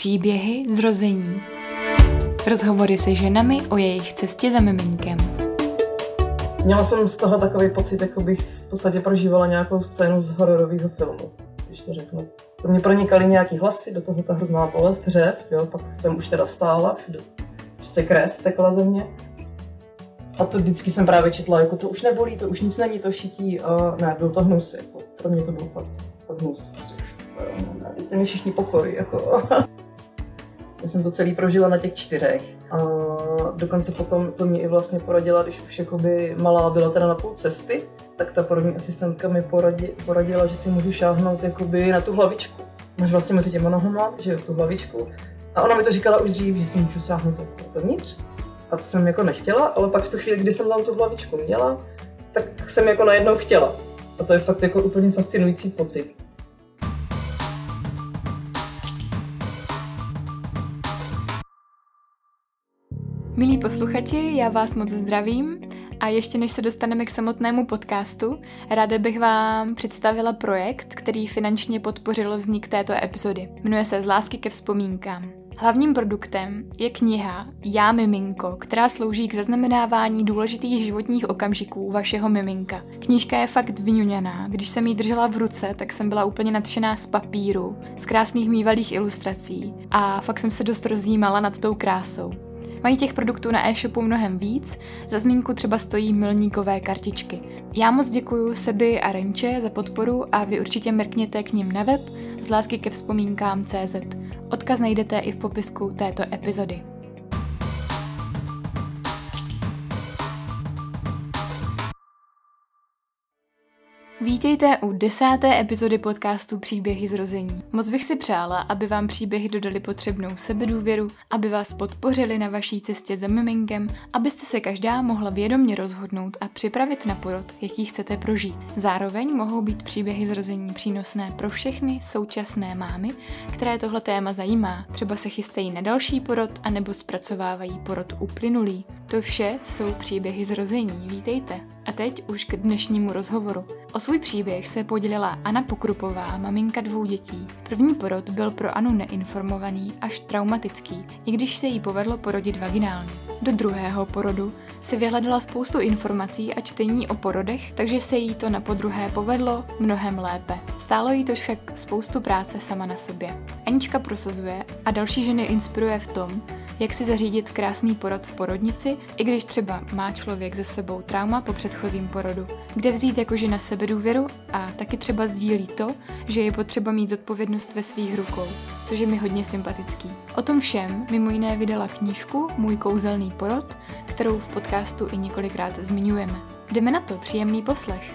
Příběhy zrození. Rozhovory se ženami o jejich cestě za miminkem. Měla jsem z toho takový pocit, jako bych v podstatě prožívala nějakou scénu z hororového filmu, když to řeknu. To mě pronikaly nějaký hlasy, do toho ta hrozná bolest, hřev, jo, pak jsem už teda stála, všude prostě krev tekla ze mě. A to vždycky jsem právě četla, jako to už nebolí, to už nic není, to šití, a ne, byl to hnus, jako, pro mě to byl fakt, fakt hnus, prostě už, mi všichni pokoj, jako. Já jsem to celý prožila na těch čtyřech. A dokonce potom to mě i vlastně poradila, když už jakoby malá byla teda na půl cesty, tak ta porodní asistentka mi poradila, poradila že si můžu šáhnout jakoby na tu hlavičku. Máš vlastně mezi těma nohama, že tu hlavičku. A ona mi to říkala už dřív, že si můžu sáhnout jako dovnitř. A to jsem jako nechtěla, ale pak v tu chvíli, kdy jsem tam tu hlavičku měla, tak jsem jako najednou chtěla. A to je fakt jako úplně fascinující pocit. Milí posluchači, já vás moc zdravím a ještě než se dostaneme k samotnému podcastu, ráda bych vám představila projekt, který finančně podpořil vznik této epizody. Jmenuje se Z lásky ke vzpomínkám. Hlavním produktem je kniha Já miminko, která slouží k zaznamenávání důležitých životních okamžiků vašeho miminka. Knížka je fakt vyňuňaná, když jsem ji držela v ruce, tak jsem byla úplně nadšená z papíru, z krásných mývalých ilustrací a fakt jsem se dost rozjímala nad tou krásou. Mají těch produktů na e-shopu mnohem víc, za zmínku třeba stojí milníkové kartičky. Já moc děkuji Sebi a Renče za podporu a vy určitě mrkněte k ním na web z lásky ke vzpomínkám CZ. Odkaz najdete i v popisku této epizody. Vítejte u desáté epizody podcastu Příběhy zrození. Moc bych si přála, aby vám příběhy dodali potřebnou sebedůvěru, aby vás podpořili na vaší cestě za miminkem, abyste se každá mohla vědomně rozhodnout a připravit na porod, jaký chcete prožít. Zároveň mohou být příběhy zrození přínosné pro všechny současné mámy, které tohle téma zajímá. Třeba se chystají na další porod anebo zpracovávají porod uplynulý. To vše jsou příběhy zrození. Vítejte. A teď už k dnešnímu rozhovoru. O svůj příběh se podělila Anna Pokrupová, maminka dvou dětí. První porod byl pro Anu neinformovaný až traumatický, i když se jí povedlo porodit vaginálně. Do druhého porodu si vyhledala spoustu informací a čtení o porodech, takže se jí to na podruhé povedlo mnohem lépe. Stálo jí to však spoustu práce sama na sobě. Anička prosazuje a další ženy inspiruje v tom, jak si zařídit krásný porod v porodnici, i když třeba má člověk ze sebou trauma po předchozím porodu. Kde vzít jako žena sebedůvěru a taky třeba sdílí to, že je potřeba mít zodpovědnost ve svých rukou, což je mi hodně sympatický. O tom všem mimo jiné vydala knížku Můj kouzelný porod, kterou v podcastu i několikrát zmiňujeme. Jdeme na to, příjemný poslech.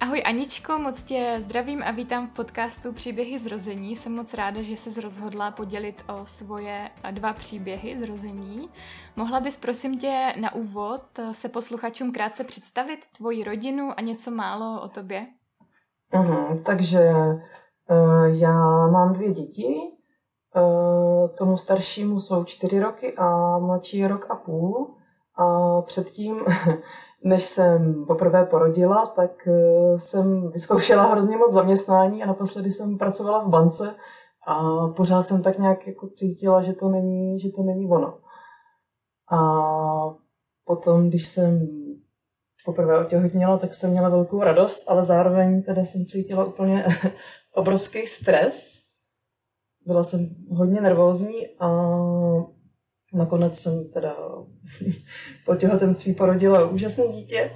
Ahoj Aničko, moc tě zdravím a vítám v podcastu Příběhy zrození. Jsem moc ráda, že se rozhodla podělit o svoje dva příběhy zrození. Mohla bys prosím tě na úvod se posluchačům krátce představit tvoji rodinu a něco málo o tobě? Uhum, takže uh, já mám dvě děti. Uh, tomu staršímu jsou čtyři roky a mladší je rok a půl. A předtím než jsem poprvé porodila, tak eh, jsem vyzkoušela hrozně moc zaměstnání a naposledy jsem pracovala v bance a pořád jsem tak nějak jako cítila, že to není, že to není ono. A potom, když jsem poprvé otěhotněla, tak jsem měla velkou radost, ale zároveň teda jsem cítila úplně obrovský stres. Byla jsem hodně nervózní a Nakonec jsem teda po těhotenství porodila úžasné dítě,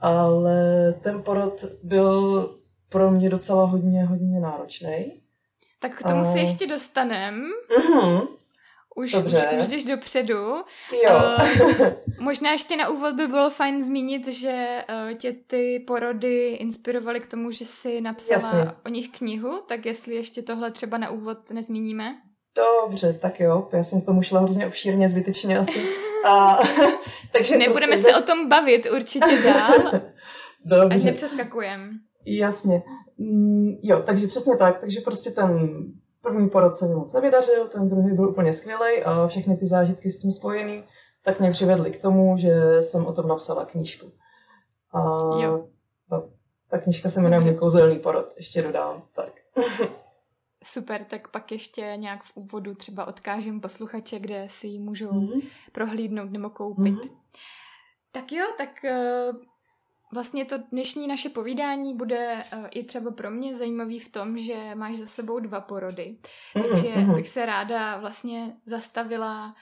ale ten porod byl pro mě docela hodně, hodně náročný. Tak k tomu a... se ještě dostanem. Uh-huh. Už, Dobře. už, už jdeš dopředu. Jo. Uh, možná ještě na úvod by bylo fajn zmínit, že uh, tě ty porody inspirovaly k tomu, že jsi napsala Jasně. o nich knihu, tak jestli ještě tohle třeba na úvod nezmíníme. Dobře, tak jo, já jsem k tomu šla hrozně obšírně, zbytečně asi. A, takže Nebudeme prostě... se o tom bavit určitě dál, Dobře. až nepřeskakujeme. Jasně. Mm, jo, takže přesně tak. Takže prostě ten první porod se mi moc nevydařil, ten druhý byl úplně skvělý a všechny ty zážitky s tím spojený tak mě přivedly k tomu, že jsem o tom napsala knížku. A jo. ta knížka se jmenuje Můj kouzelný porod, ještě dodám. Tak. Super, tak pak ještě nějak v úvodu třeba odkážem posluchače, kde si ji můžou mm-hmm. prohlídnout nebo koupit. Mm-hmm. Tak jo, tak uh, vlastně to dnešní naše povídání bude uh, i třeba pro mě zajímavý v tom, že máš za sebou dva porody. Mm-hmm. Takže mm-hmm. bych se ráda vlastně zastavila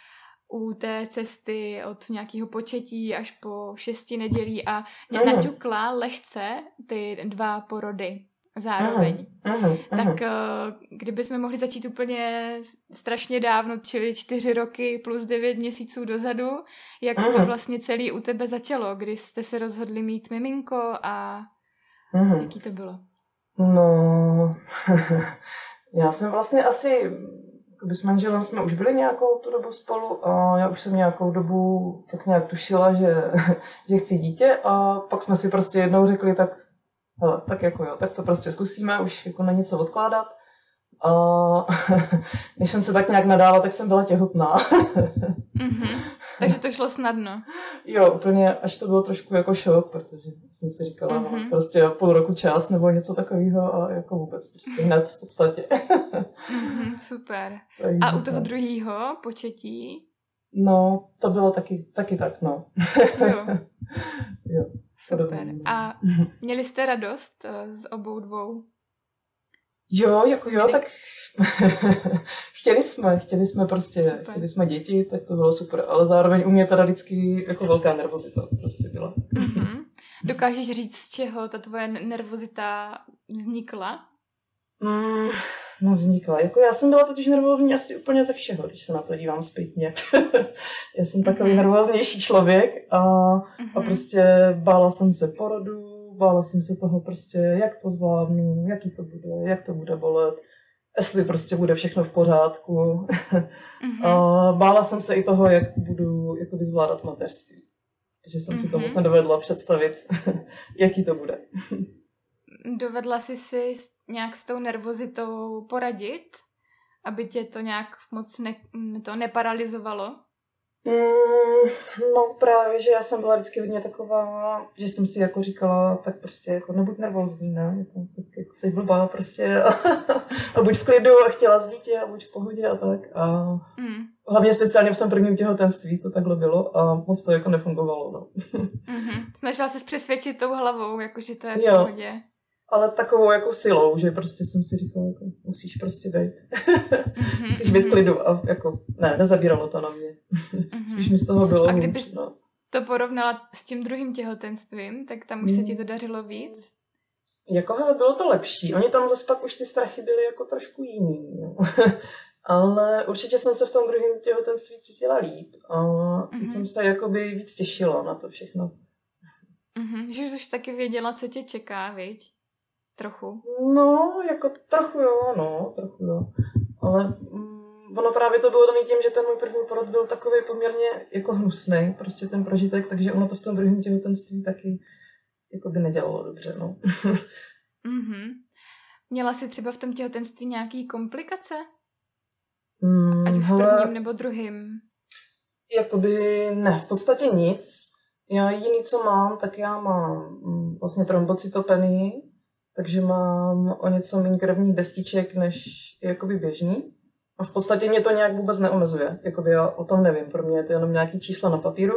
u té cesty od nějakého početí až po šesti nedělí a mm-hmm. naťukla lehce ty dva porody zároveň. Aha, aha, aha. Tak eh, kdyby jsme mohli začít úplně strašně dávno, čili čtyři roky plus devět měsíců dozadu, jak aha. to vlastně celý u tebe začalo, kdy jste se rozhodli mít miminko a aha. jaký to bylo? No, já jsem vlastně asi, kdyby s manželem jsme už byli nějakou tu dobu spolu a já už jsem nějakou dobu tak nějak tušila, že, že chci dítě a pak jsme si prostě jednou řekli, tak hele, tak jako jo, tak to prostě zkusíme, už jako na něco odkládat. A když jsem se tak nějak nadála, tak jsem byla těhotná. mm-hmm. Takže to šlo snadno. Jo, úplně, až to bylo trošku jako šok, protože jsem si říkala, mm-hmm. no, prostě půl roku čas nebo něco takového a jako vůbec prostě hned v podstatě. mm-hmm, super. Takže, a u toho druhého početí? No, to bylo taky, taky tak, no. jo. jo. Super. A měli jste radost eh, z obou dvou? Jo, jako jo, tak chtěli jsme, chtěli jsme prostě, super. chtěli jsme děti, tak to bylo super, ale zároveň u mě teda vždycky jako velká nervozita prostě byla. Mm-hmm. Dokážeš říct, z čeho ta tvoje nervozita vznikla? Mm, no vznikla. Jako já jsem byla totiž nervózní asi úplně ze všeho, když se na to dívám zpětně. já jsem takový mm-hmm. nervóznější člověk a, mm-hmm. a mhm. prostě bála jsem se porodu, bála jsem se toho prostě, jak to zvládnu, jaký to bude, jak to bude bolet, jestli prostě bude všechno v pořádku. mm-hmm. a bála jsem se i toho, jak budu jako zvládat mateřství. Takže jsem mm-hmm. si to vlastně nedovedla představit, jaký to bude. Dovedla jsi si nějak s tou nervozitou poradit, aby tě to nějak moc ne, to neparalizovalo? Mm, no právě, že já jsem byla vždycky hodně taková, že jsem si jako říkala, tak prostě jako nebuď nervózní, ne? Jako, tak jako jsi blbá prostě a, a buď v klidu a chtěla z dítě a buď v pohodě a tak. A mm. hlavně speciálně v tom prvním těhotenství to takhle bylo a moc to jako nefungovalo, no. Mm-hmm. Snažila se přesvědčit tou hlavou, jako že to je v jo. pohodě ale takovou jako silou, že prostě jsem si říkala, jako, musíš prostě být. Mm-hmm, musíš být v klidu a jako, ne, nezabíralo to na mě. Mm-hmm. Spíš mi z toho bylo A kdybys no. to porovnala s tím druhým těhotenstvím, tak tam už mm. se ti to dařilo víc? Jako hele, bylo to lepší. Oni tam zase pak už ty strachy byly jako trošku jiný. No. ale určitě jsem se v tom druhém těhotenství cítila líp a mm-hmm. jsem se jakoby víc těšila na to všechno. Mm-hmm, že už taky věděla, co tě čeká, viď? Trochu. No, jako trochu jo, no, trochu jo. Ale mm, ono právě to bylo daný tím, že ten můj první porod byl takový poměrně jako hnusný, prostě ten prožitek, takže ono to v tom druhém těhotenství taky jako by nedělalo dobře, no. mm-hmm. Měla jsi třeba v tom těhotenství nějaký komplikace? Mm, Ať už v prvním nebo druhým? Jakoby ne, v podstatě nic. Já jediný, co mám, tak já mám mm, vlastně trombocytopenii, takže mám o něco méně krevních destiček než jakoby běžný. A v podstatě mě to nějak vůbec neomezuje. Jakoby já o tom nevím, pro mě je to jenom nějaký číslo na papíru,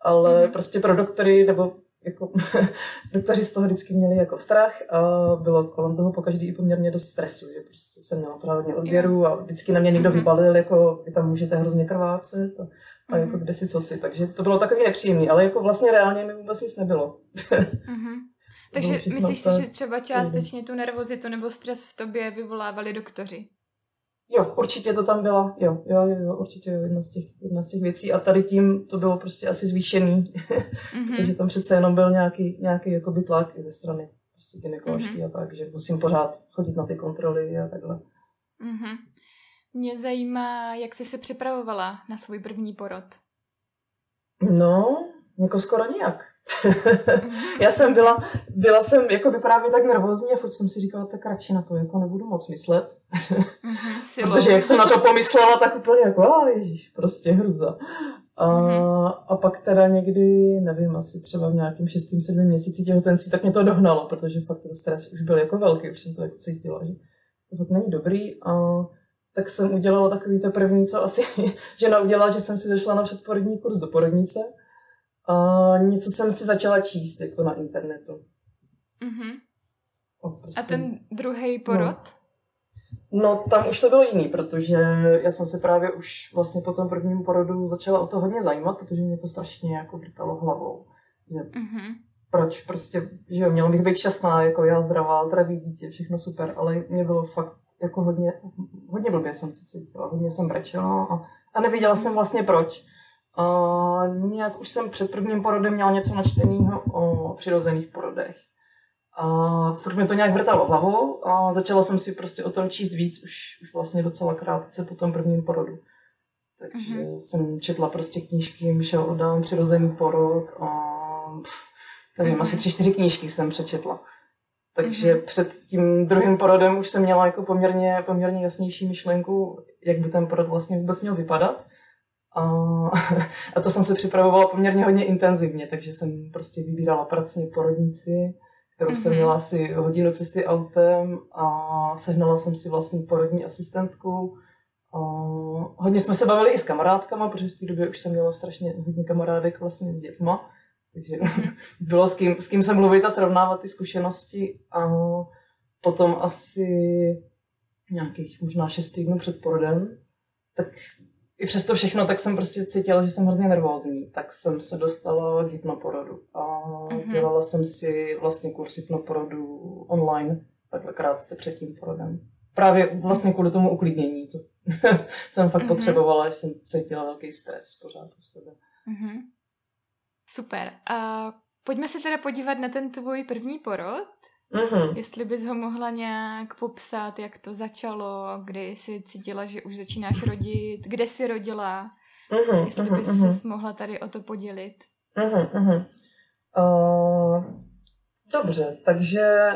ale mm-hmm. prostě pro doktory nebo jako doktoři z toho vždycky měli jako strach a bylo kolem toho pokaždý i poměrně dost stresu, že prostě jsem měla právě odběru a vždycky na mě někdo mm-hmm. vybalil, jako vy tam můžete hrozně krvácet a, a jako mhm. kde si co si, takže to bylo takový nepříjemný, ale jako vlastně reálně mi vůbec nic nebylo. mm-hmm. Takže myslíš si, že třeba částečně tu nervozitu nebo stres v tobě vyvolávali doktoři? Jo, určitě to tam byla, jo, jo, jo, jo určitě jo, jedna z, těch, jedna z těch věcí a tady tím to bylo prostě asi zvýšený, mm-hmm. takže tam přece jenom byl nějaký, nějaký jakoby tlak i ze strany prostě gynekoložky mm-hmm. a tak, že musím pořád chodit na ty kontroly a takhle. Mm-hmm. Mě zajímá, jak jsi se připravovala na svůj první porod. No, jako skoro nějak. já jsem byla, byla jsem jako by právě tak nervózní a furt jsem si říkala, tak radši na to jako nebudu moc myslet. mm-hmm, Protože jak jsem na to pomyslela, tak úplně jako, a ježíš, prostě hruza. A, mm-hmm. a pak teda někdy, nevím, asi třeba v nějakém šestém, sedmém měsíci těhotenství, tak mě to dohnalo, protože fakt ten stres už byl jako velký, už jsem to jako cítila, že to fakt není dobrý. A tak jsem udělala takový to první, co asi žena udělala, že jsem si zašla na předporodní kurz do porodnice. A něco jsem si začala číst jako na internetu. Mm-hmm. A, prostě... a ten druhý porod? No. No, tam už to bylo jiný, protože já jsem se právě už vlastně po tom prvním porodu začala o to hodně zajímat, protože mě to strašně jako vrtalo hlavou. Že mm-hmm. Proč prostě, že jo, měla bych být šťastná, jako já zdravá, zdravý dítě, všechno super, ale mě bylo fakt jako hodně, hodně blbě jsem se cítila, hodně jsem brečela a, a nevěděla jsem vlastně proč. A nějak už jsem před prvním porodem měla něco načteného o přirozených porodech. A furt mi to nějak vrtalo hlavou a začala jsem si prostě o tom číst víc už, už vlastně docela krátce po tom prvním porodu. Takže mm-hmm. jsem četla prostě knížky Michelle Odám, Přirozený porod a nevím, mm-hmm. asi tři, čtyři knížky jsem přečetla. Takže mm-hmm. před tím druhým porodem už jsem měla jako poměrně, poměrně jasnější myšlenku, jak by ten porod vlastně vůbec měl vypadat. A, a to jsem se připravovala poměrně hodně intenzivně, takže jsem prostě vybírala pracně porodnici, kterou mm-hmm. jsem měla asi hodinu cesty autem a sehnala jsem si vlastní porodní asistentku. A hodně jsme se bavili i s kamarádkama, protože v té době už jsem měla strašně hodně kamarádek vlastně s dětma. Takže mm-hmm. bylo s kým, s kým se mluvit a srovnávat ty zkušenosti. A potom asi nějakých možná šest týdnů před porodem, tak i přes to všechno, tak jsem prostě cítila, že jsem hrozně nervózní, tak jsem se dostala k hypnoporodu a mm-hmm. dělala jsem si vlastně kurz hypnoporodu online, takhle krátce před tím porodem. Právě vlastně kvůli tomu uklidnění, co jsem fakt mm-hmm. potřebovala, že jsem cítila velký stres pořád u sebe. Mm-hmm. Super. Uh, pojďme se teda podívat na ten tvůj první porod. Mm-hmm. Jestli bys ho mohla nějak popsat, jak to začalo, kdy jsi cítila, že už začínáš rodit, kde jsi rodila, mm-hmm, jestli mm-hmm, bys mm-hmm. se mohla tady o to podělit. Mm-hmm, mm-hmm. Uh, dobře, takže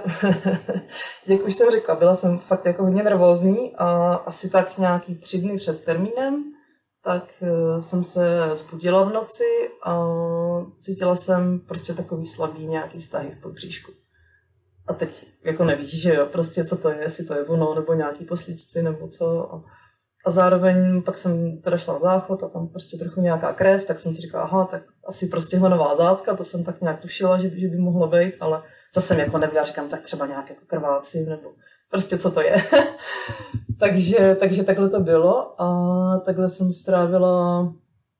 jak už jsem řekla, byla jsem fakt jako hodně nervózní a asi tak nějaký tři dny před termínem, tak uh, jsem se zbudila v noci a cítila jsem prostě takový slabý nějaký stahy v podbříšku a teď jako nevíš, že jo, prostě co to je, jestli to je ono, nebo nějaký poslíčci, nebo co. A, a zároveň pak jsem teda šla na záchod a tam prostě trochu nějaká krev, tak jsem si říkala, aha, tak asi prostě hlenová zátka, to jsem tak nějak tušila, že, že by mohlo být, ale zase jsem jako nevěděla, říkám, tak třeba nějak jako krváci, nebo prostě co to je. takže, takže takhle to bylo a takhle jsem strávila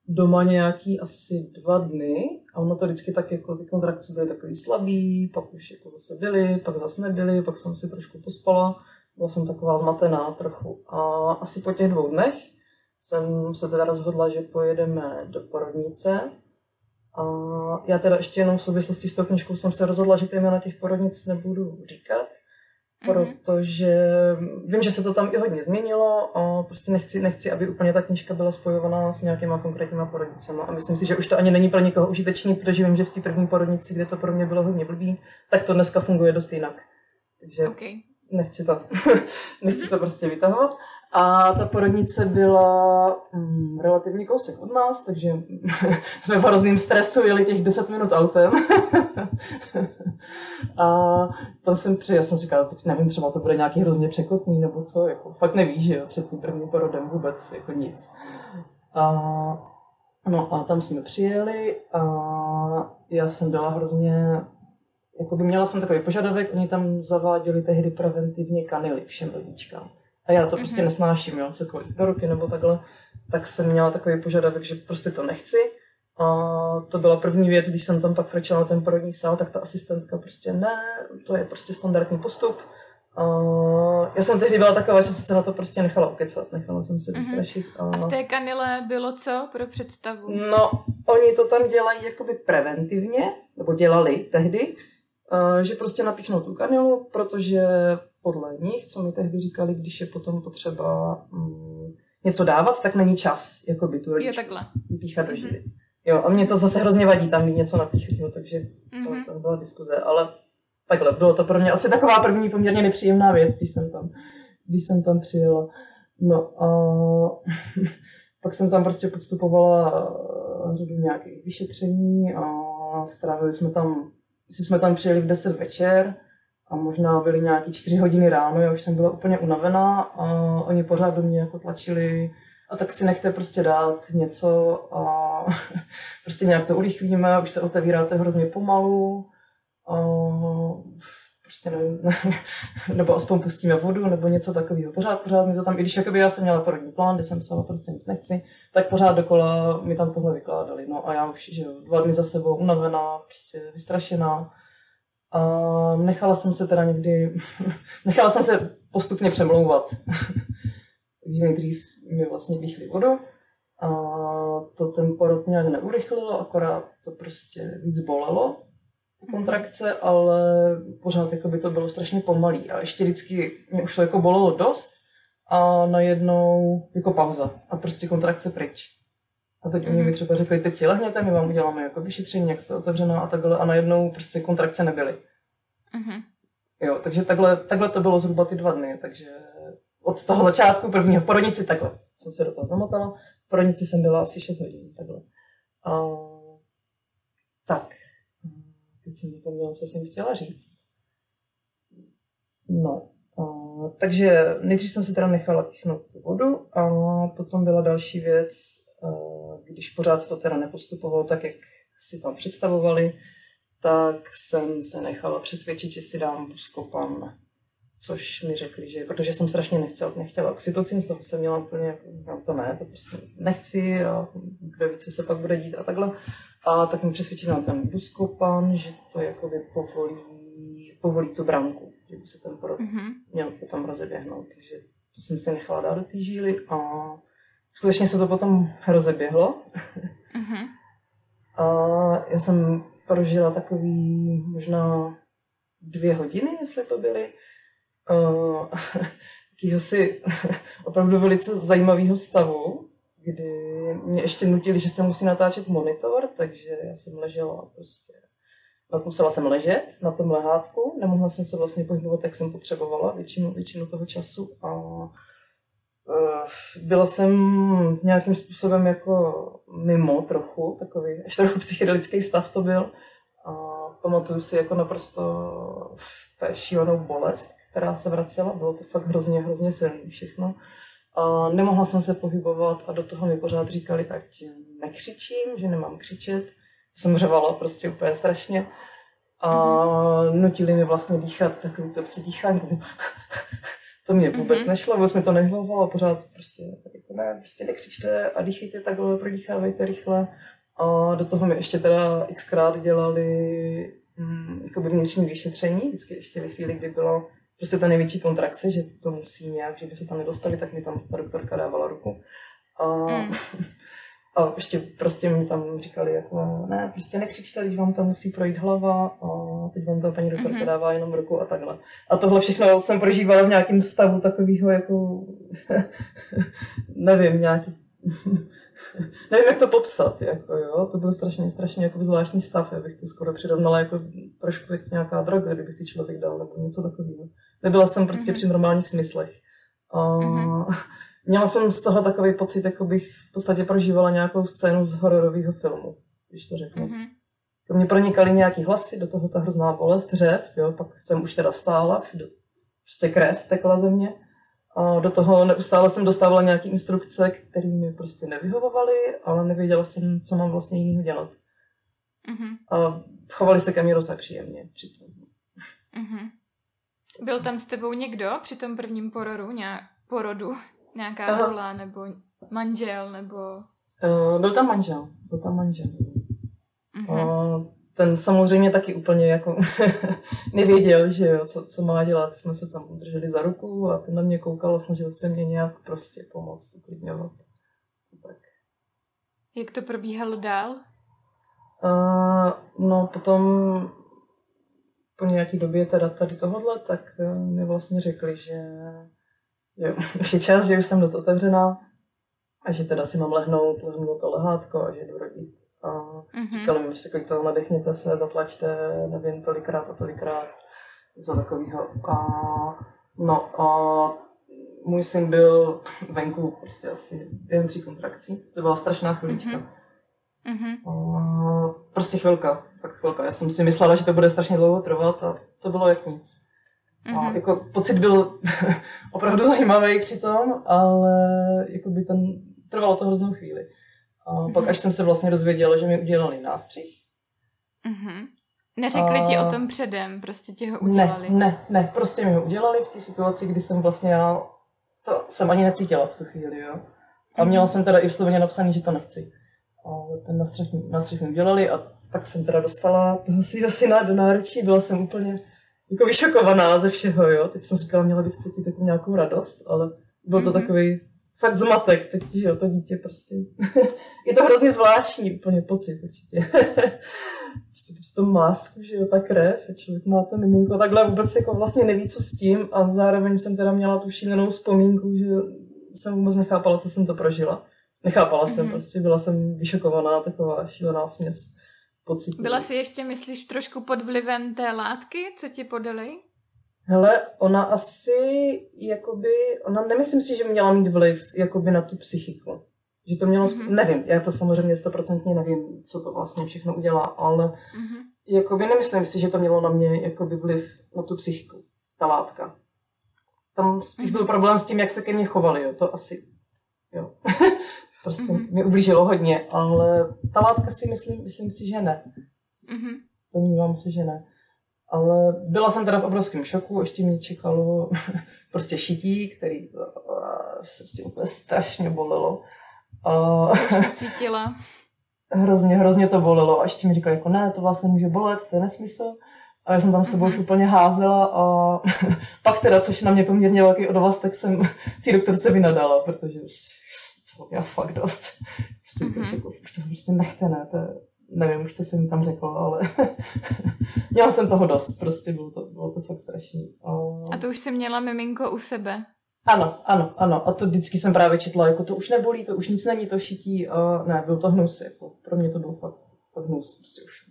doma nějaký asi dva dny a ono to vždycky tak jako ty kontrakce byly takový slabý, pak už jako zase byly, pak zase nebyly, pak jsem si trošku pospala, byla jsem taková zmatená trochu. A asi po těch dvou dnech jsem se teda rozhodla, že pojedeme do porodnice. A já teda ještě jenom v souvislosti s tou knižkou jsem se rozhodla, že ty jména těch porodnic nebudu říkat. Protože vím, že se to tam i hodně změnilo a prostě nechci, nechci, aby úplně ta knižka byla spojovaná s nějakýma konkrétníma porodnicemi a myslím si, že už to ani není pro někoho užitečný, protože vím, že v té první porodnici, kde to pro mě bylo hodně blbý, tak to dneska funguje dost jinak. Takže okay. nechci to, nechci to prostě vytahovat. A ta porodnice byla mm, relativně kousek od nás, takže jsme v hrozným stresu jeli těch 10 minut autem. a tam jsem přijel, jsem říkala, teď nevím, třeba to bude nějaký hrozně překotný nebo co, jako fakt nevíš, že jo, před tím prvním porodem vůbec jako nic. A, no a tam jsme přijeli a já jsem byla hrozně Jakoby měla jsem takový požadavek, oni tam zaváděli tehdy preventivně kanily všem rodičkám a já to prostě mm-hmm. nesnáším, jo, cokoliv do ruky nebo takhle, tak jsem měla takový požadavek, že prostě to nechci. A to byla první věc, když jsem tam pak frčela na ten porodní sál, tak ta asistentka prostě ne, to je prostě standardní postup. A já jsem tehdy byla taková, že jsem se na to prostě nechala ukecat, nechala jsem se mhm. vystrašit. A... a v té kanile bylo co pro představu? No, oni to tam dělají jakoby preventivně, nebo dělali tehdy, že prostě napíchnou tu kanilu, protože podle nich, co mi tehdy říkali, když je potom potřeba mm, něco dávat, tak není čas, jako by tu rodičku vypíchat do mm-hmm. živy. Jo, a mě to zase hrozně vadí tam mít něco napíchat, takže mm-hmm. to, to byla diskuze, ale takhle, bylo to pro mě asi taková první poměrně nepříjemná věc, když jsem tam, když jsem tam přijela. No a pak jsem tam prostě podstupovala eh, řadu nějakých vyšetření a strávili jsme tam, jsme tam přijeli v 10 večer, A možná byly nějaký čtyři hodiny ráno, já už jsem byla úplně unavená a oni pořád do mě jako tlačili a tak si nechte prostě dát něco a prostě nějak to urychlíme, už se otevíráte hrozně pomalu. A prostě nevím, nebo aspoň pustíme vodu, nebo něco takového. Pořád, pořád mi to tam, i když jakoby já jsem měla porodní plán, kde jsem psala prostě nic nechci, tak pořád dokola mi tam tohle vykládali. No a já už, že dva dny za sebou unavená, prostě vystrašená. A nechala jsem se teda někdy, nechala jsem se postupně přemlouvat. Takže nejdřív mi vlastně dýchli vodu a to ten porod nějak neurychlilo, akorát to prostě víc bolelo kontrakce, ale pořád jako by to bylo strašně pomalý a ještě vždycky mě už to jako bolelo dost a najednou jako pauza a prostě kontrakce pryč. A teď oni mi mhm. třeba řekli, teď si lehněte, my vám uděláme jako vyšetření, jak jste otevřená a takhle a najednou prostě kontrakce nebyly. Mm-hmm. Jo, takže takhle, takhle to bylo zhruba ty dva dny, takže od toho začátku prvního v porodnici takhle jsem se do toho zamotala. V porodnici jsem byla asi 6 hodin, takhle. A, tak, Teď jsem zapomněla, co jsem chtěla říct. No, a, takže nejdřív jsem si teda nechala píchnout tu vodu a potom byla další věc, když pořád to teda nepostupovalo tak, jak si tam představovali, tak jsem se nechala přesvědčit, že si dám buskopan, což mi řekli, že protože jsem strašně nechtěla, nechtěla oxytocin, z toho jsem měla úplně, no to ne, to prostě nechci a kdo ví, co se pak bude dít a takhle. A tak mi přesvědčil na ten buskopan, že to jakoby povolí, povolí tu branku, že by se ten porod mm-hmm. měl potom rozeběhnout. Takže to jsem si nechala dát do té žíly a skutečně se to potom rozeběhlo. Mm-hmm. A já jsem prožila takový možná dvě hodiny, jestli to byly, uh, si opravdu velice zajímavého stavu, kdy mě ještě nutili, že se musí natáčet monitor, takže já jsem ležela prostě musela jsem ležet na tom lehátku, nemohla jsem se vlastně pohybovat, jak jsem potřebovala většinu, většinu toho času a byla jsem nějakým způsobem jako mimo trochu, takový ještě trochu psychedelický stav to byl a pamatuju si jako naprosto šílenou bolest, která se vracela, bylo to fakt hrozně, hrozně silný všechno. A nemohla jsem se pohybovat a do toho mi pořád říkali, ať nekřičím, že nemám křičet. To jsem řevala prostě úplně strašně. A mm-hmm. nutili mi vlastně dýchat takový to psi dýchání. To mě vůbec mm-hmm. nešlo, vůbec mi to nehlávalo, pořád prostě, jako ne, prostě nekřičte a dýchejte takhle, prodýchávejte rychle. A do toho mi ještě teda xkrát dělali mm, vnitřní vyšetření, vždycky ještě ve chvíli, kdy bylo prostě ta největší kontrakce, že to musí nějak, že by se tam nedostali, tak mi tam ta doktorka dávala ruku. A, mm. a ještě prostě mi tam říkali, jako ne, prostě nekřičte, teď vám tam musí projít hlava a teď vám ta paní doktorka mm-hmm. dává jenom ruku a takhle. A tohle všechno jsem prožívala v nějakém stavu takového jako, nevím, nějaký nevím, jak to popsat, jako jo, to byl strašně, strašně jako zvláštní stav, já bych to skoro přirovnala jako trošku jak nějaká droga, kdyby si člověk dal, nebo něco takového. Nebyla jsem prostě mm-hmm. při normálních smyslech. A mm-hmm. Měla jsem z toho takový pocit, jako bych v podstatě prožívala nějakou scénu z hororového filmu, když to řeknu. Mm-hmm. To mě pronikaly nějaký hlasy, do toho ta hrozná bolest, hřev, jo, pak jsem už teda stála, prostě krev tekla ze mě. A do toho neustále jsem dostávala nějaké instrukce, které mi prostě nevyhovovaly, ale nevěděla jsem, co mám vlastně jiného dělat. Mm-hmm. A chovali se ke mně dost nepříjemně přitom. Mm-hmm. Byl tam s tebou někdo při tom prvním porodu, nějak, porodu? Nějaká rula nebo manžel nebo... Uh, byl tam manžel, byl tam manžel. Uh-huh. Uh, ten samozřejmě taky úplně jako nevěděl, že jo, co, co má dělat. Jsme se tam udrželi za ruku a ten na mě koukal a snažil se mě nějak prostě pomoct, uklidňovat. Tak. Jak to probíhalo dál? Uh, no potom po nějaký době teda tady tohohle, tak mi vlastně řekli, že jo, už je čas, že už jsem dost otevřená a že teda si mám lehnout, lehnout to lehátko a že jdu rodit. A mm-hmm. říkali mi, že se to nadechněte se, zatlačte, nevím, tolikrát a tolikrát, za takového. A, no a můj syn byl venku prostě asi během tří kontrakcí. To byla strašná chvílička. Mm-hmm. Mm-hmm. A prostě chvilka, tak chvilka. Já jsem si myslela, že to bude strašně dlouho trvat a to bylo jak nic. A mhm. jako pocit byl opravdu zajímavý přitom, ale jako by ten, trvalo to hroznou chvíli. A mm-hmm. pak až jsem se vlastně dozvěděla, že mi udělali nástřih. Mm-hmm. Neřekli a... ti o tom předem, prostě ti ho udělali? Ne, ne, ne, prostě mi ho udělali v té situaci, kdy jsem vlastně já, to jsem ani necítila v tu chvíli, jo. A mm-hmm. měla jsem teda i vsloveně napsaný, že to nechci. A ten nástřih, nástřih mi udělali a tak jsem teda dostala toho svého syna do náručí, byla jsem úplně jako vyšokovaná ze všeho, jo. Teď jsem říkala, měla bych cítit takovou nějakou radost, ale byl to mm-hmm. takový fakt zmatek teď, že jo, to dítě prostě. je to hrozně zvláštní úplně pocit určitě. prostě teď v tom másku, že jo, ta krev, člověk má to miminko, takhle vůbec jako vlastně neví, co s tím a zároveň jsem teda měla tu šílenou vzpomínku, že jsem vůbec nechápala, co jsem to prožila. Nechápala mm-hmm. jsem, mhm. prostě byla jsem vyšokovaná, taková šílená směs pocitů. Byla si ještě, myslíš, trošku pod vlivem té látky, co ti podali? Hele, ona asi, jakoby, ona nemyslím si, že měla mít vliv jakoby na tu psychiku. Že to mělo, mm-hmm. nevím, já to samozřejmě stoprocentně nevím, co to vlastně všechno udělá, ale mm-hmm. jakoby nemyslím si, že to mělo na mě jakoby vliv na tu psychiku, ta látka. Tam spíš mm-hmm. byl problém s tím, jak se ke mně chovali, jo, to asi, jo. prostě mm-hmm. mi ublížilo hodně, ale ta látka si myslím, myslím si, že ne. Mm-hmm. Domnívám se, že ne. Ale byla jsem teda v obrovském šoku, ještě mě čekalo prostě šití, který se s tím úplně strašně bolelo. A... Už se cítila. hrozně, hrozně to bolelo. A ještě mi říkali, jako ne, to vás nemůže bolet, to je nesmysl. A já jsem tam sebou mm-hmm. úplně házela a pak teda, což na mě poměrně velký odvaz, tak jsem té doktorce vynadala, protože to já fakt dost. Prostě, mm-hmm. jako, už to prostě nechte, ne, to je, nevím už, co jsem mi tam řekla, ale měla jsem toho dost, prostě bylo to, bylo to fakt strašný. A... a to už jsi měla miminko u sebe? Ano, ano, ano. A to vždycky jsem právě četla, jako to už nebolí, to už nic není, to šití. A ne, byl to hnus, jako pro mě to byl fakt, fakt hnus, prostě už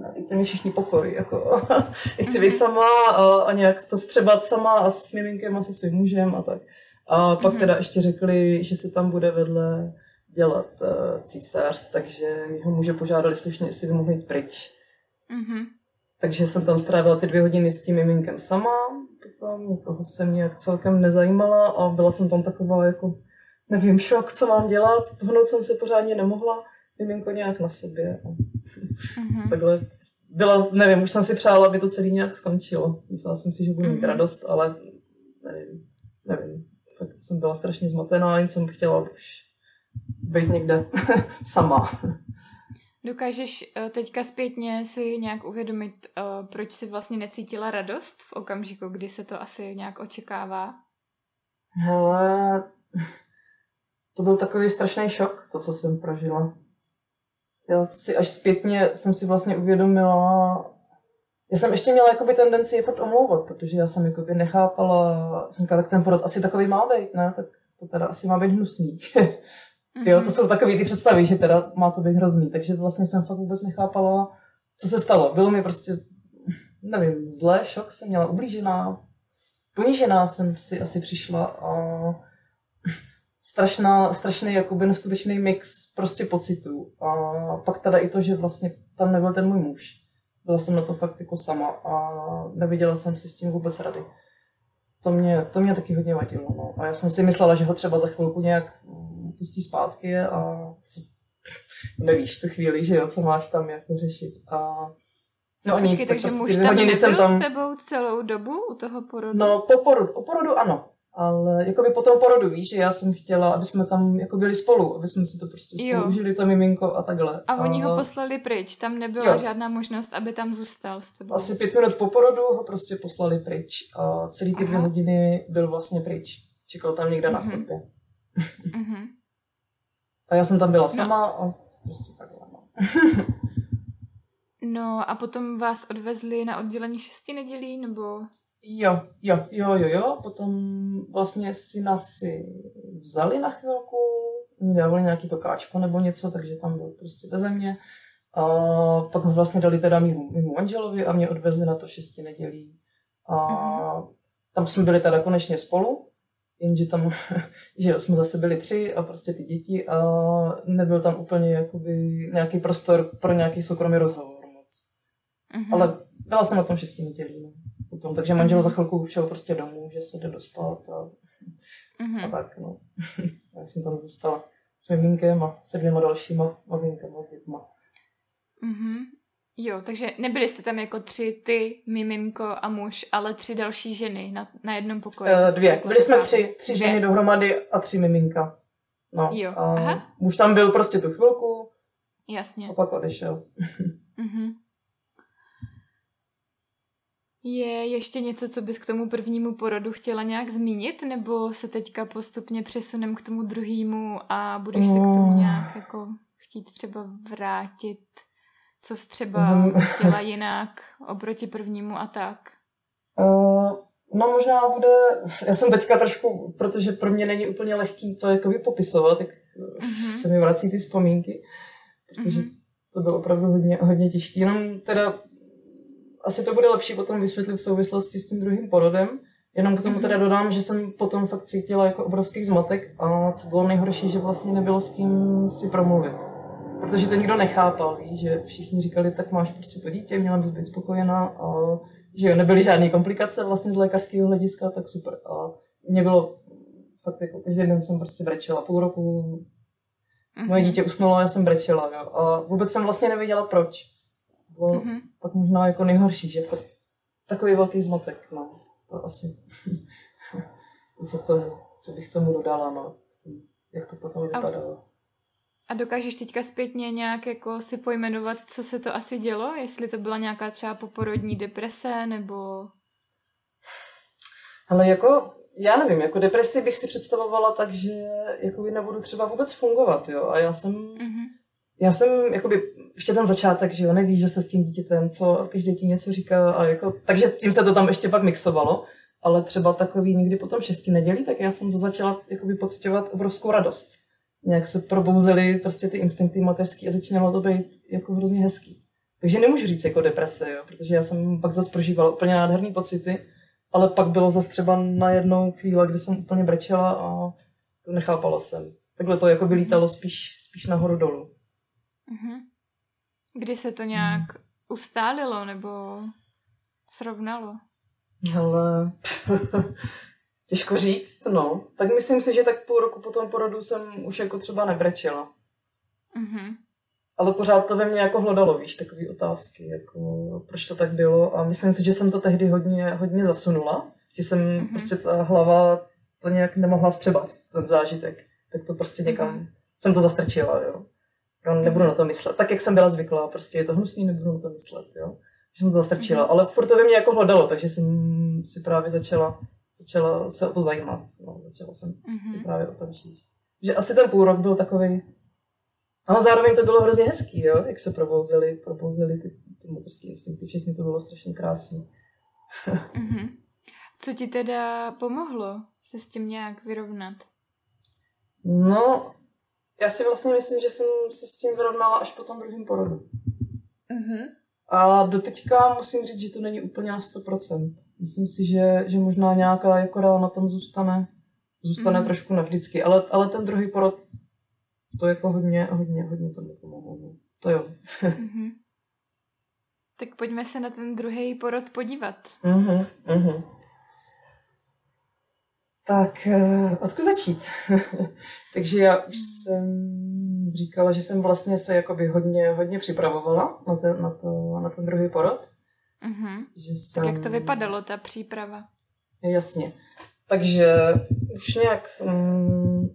ne, dejte mi všichni pokoj, jako chci být mhm. sama a, a nějak to střebat sama a s miminkem a se svým mužem a tak. A pak mm-hmm. teda ještě řekli, že se tam bude vedle dělat uh, císař, takže mi ho muže požádali slušně, jestli by mohl jít pryč. Mm-hmm. Takže jsem tam strávila ty dvě hodiny s tím miminkem sama, potom nikoho jsem nějak celkem nezajímala a byla jsem tam taková jako, nevím, šok, co mám dělat, pohnout jsem se pořádně nemohla, miminko nějak na sobě. Mm-hmm. Takhle byla, nevím, už jsem si přála, aby to celé nějak skončilo. Myslela jsem si, že budu mít mm-hmm. radost, ale nevím, nevím. Fakt jsem byla strašně zmatená, jen jsem chtěla už být někde sama. Dokážeš eh, teďka zpětně si nějak uvědomit, eh, proč si vlastně necítila radost v okamžiku, kdy se to asi nějak očekává? Hele, to byl takový strašný šok, to, co jsem prožila. Já si až zpětně jsem si vlastně uvědomila, já jsem ještě měla jakoby tendenci je furt omlouvat, protože já jsem jakoby nechápala, jsem říkala, tak ten porod asi takový má být, ne? Tak to teda asi má být hnusný. Jo, to jsou takové ty představy, že teda má to být hrozný. Takže vlastně jsem fakt vůbec nechápala, co se stalo. Bylo mi prostě, nevím, zlé, šok, jsem měla ublížená, ponížená jsem si asi přišla a strašná, strašný jakoby neskutečný mix prostě pocitů. A pak teda i to, že vlastně tam nebyl ten můj muž. Byla jsem na to fakt jako sama a neviděla jsem si s tím vůbec rady. To mě, to mě taky hodně vadilo. No. A já jsem si myslela, že ho třeba za chvilku nějak pustí zpátky a nevíš tu chvíli, že jo, co máš tam jako řešit. A No, Počkej, nic, takže prostě muž tam nebyl tam... s tebou celou dobu u toho porodu? No, po porodu, o porodu ano. Ale jako by po tom porodu, víš, že já jsem chtěla, aby jsme tam jako byli spolu, aby jsme si to prostě spolu jo. užili, to miminko a takhle. A oni a... ho poslali pryč, tam nebyla jo. žádná možnost, aby tam zůstal s tebou. Asi pět minut po porodu ho prostě poslali pryč a celý ty dvě hodiny byl vlastně pryč. Čekal tam někde mm-hmm. na mhm. chodbě. mm-hmm. A já jsem tam byla no. sama no. a prostě takhle. No. no a potom vás odvezli na oddělení šesti nedělí, nebo? Jo, jo, jo, jo, jo. Potom vlastně si nás si vzali na chvilku, mi dávali nějaký to káčko nebo něco, takže tam byl prostě ve země. A pak ho vlastně dali teda mimo, mimo manželovi a mě odvezli na to šesti nedělí. A mm-hmm. tam jsme byli teda konečně spolu jenže tam, že jsme zase byli tři a prostě ty děti a nebyl tam úplně jakoby nějaký prostor pro nějaký soukromý rozhovor moc. Mm-hmm. Ale byla jsem na tom šesti nedělí. No. Potom. Takže manžel za chvilku šel prostě domů, že se jde dospat a, Mhm. a tak, no. Já jsem tam zůstala s miminkem a se dvěma dalšíma maminkama, dětma. Mhm. Jo, takže nebyli jste tam jako tři, ty, miminko a muž, ale tři další ženy na, na jednom pokoji. Eh, dvě. Takhle Byli jsme tři, tři Dvě. ženy dohromady a tři miminka. No, Jo, a aha. muž tam byl prostě tu chvilku Jasně. a pak odešel. Mhm. Je ještě něco, co bys k tomu prvnímu porodu chtěla nějak zmínit, nebo se teďka postupně přesunem k tomu druhému a budeš se k tomu Mm. nějak jako chtít třeba vrátit, co jsi třeba Mhm. chtěla jinak oproti prvnímu a tak? Uh, no možná bude, já jsem teďka trošku, protože pro mě není úplně lehký to jakoby popisovat, tak Mhm. se mi vrací ty vzpomínky, protože Mhm. to bylo opravdu hodně, hodně těžké. Jenom teda asi to bude lepší potom vysvětlit v souvislosti s tím druhým porodem. Jenom k tomu Mhm. teda dodám, že jsem potom fakt cítila jako obrovský zmatek a co bylo nejhorší, že vlastně nebylo s kým si promluvit. Protože to nikdo nechápal, víš, že všichni říkali, tak máš prostě to dítě, měla bys být spokojená a že jo, nebyly žádné komplikace vlastně z lékařského hlediska, tak super. A mě bylo fakt jako každý den jsem prostě brečela. Půl roku moje Mhm. dítě usnulo a já jsem brečela. Jo. A vůbec jsem vlastně nevěděla proč. Bylo Mhm. pak možná jako nejhorší, že fakt takový velký zmatek, no. To asi, co, to, co bych tomu dodala, no. Jak to potom vypadalo. A dokážeš teďka zpětně nějak jako si pojmenovat, co se to asi dělo? Jestli to byla nějaká třeba poporodní deprese, nebo... Ale jako, já nevím, jako depresi bych si představovala tak, že jako nebudu třeba vůbec fungovat, jo. A já jsem, Mhm. Já jsem, jakoby, ještě ten začátek, že jo, nevíš, že se s tím dítětem, co každý ti něco říká a jako, takže tím se to tam ještě pak mixovalo. Ale třeba takový někdy potom šesti nedělí, tak já jsem začala jakoby pocitovat obrovskou radost. Nějak se probouzely prostě ty instinkty mateřský a začínalo to být jako hrozně hezký. Takže nemůžu říct jako deprese, jo, protože já jsem pak zase prožívala úplně nádherný pocity, ale pak bylo zase třeba na jednou chvíli, kdy jsem úplně brečela a nechápala jsem. Takhle to jako by lítalo spíš, spíš nahoru dolů. Mhm. Kdy se to nějak ustálilo, nebo srovnalo? Ale těžko říct, no. Tak myslím si, že tak půl roku po tom porodu jsem už jako třeba nebrečela. Mhm. Ale pořád to ve mně jako hlodalo, víš, takové otázky, jako proč to tak bylo. A myslím si, že jsem to tehdy hodně, hodně zasunula, že jsem Mhm. prostě ta hlava to nějak nemohla vstřebat, ten zážitek. Tak to prostě někam, Mhm. jsem to zastrčila, jo. Já nebudu na to myslet. Tak, jak jsem byla zvyklá, prostě je to hnusný, nebudu na to myslet, jo. Že jsem to zastrčila, Mhm. ale furt to ve mně jako hlodalo, takže jsem si právě začala, začala se o to zajímat. No, začala jsem si Mhm. právě o tom číst. Že asi ten půl rok byl takový. Ale zároveň to bylo hrozně hezký, jo? jak se probouzely, probouzely ty, ty motorské instinkty, všechny to bylo strašně krásné. Mhm. Co ti teda pomohlo se s tím nějak vyrovnat? No, já si vlastně myslím, že jsem se s tím vyrovnala až po tom druhém porodu. Mhm. A doteďka musím říct, že to není úplně na 100%. Myslím si, že, že možná nějaká jako rána tam zůstane, zůstane Mhm. trošku navždycky, ale, ale ten druhý porod, to jako hodně, hodně, hodně to pomohlo. no. To jo. Mhm. Tak pojďme se na ten druhý porod podívat. Mhm, mhm. Tak, eh, odkud začít? Takže já už jsem říkala, že jsem vlastně se jakoby hodně, hodně připravovala na ten, na to, na ten druhý porod. Mhm. Že jsem... Tak jak to vypadalo, ta příprava? Jasně. Takže už nějak, mm,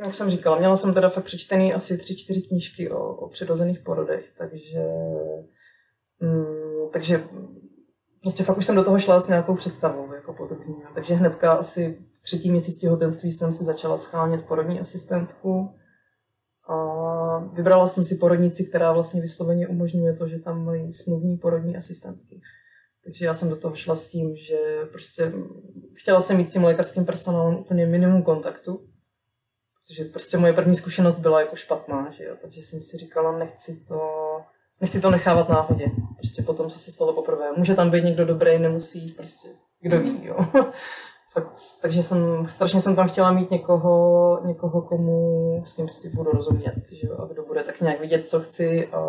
jak jsem říkala, měla jsem teda fakt přečtený asi tři, čtyři knížky o, o přirozených porodech, takže, mm, takže prostě fakt už jsem do toho šla s nějakou představou, jako podobně. Takže hnedka asi třetí měsíc těhotenství jsem si začala schánět porodní asistentku a vybrala jsem si porodnici, která vlastně vysloveně umožňuje to, že tam mají smluvní porodní asistentky. Takže já jsem do toho šla s tím, že prostě chtěla jsem mít s tím lékařským personálem úplně minimum kontaktu, protože prostě moje první zkušenost byla jako špatná, že jo? takže jsem si říkala, nechci to, nechci to nechávat náhodě, prostě potom, co se stalo poprvé. Může tam být někdo dobrý, nemusí, prostě kdo ví, jo. Fakt, takže jsem, strašně jsem tam chtěla mít někoho, někoho, komu, s kým si budu rozumět, že a kdo bude tak nějak vidět, co chci a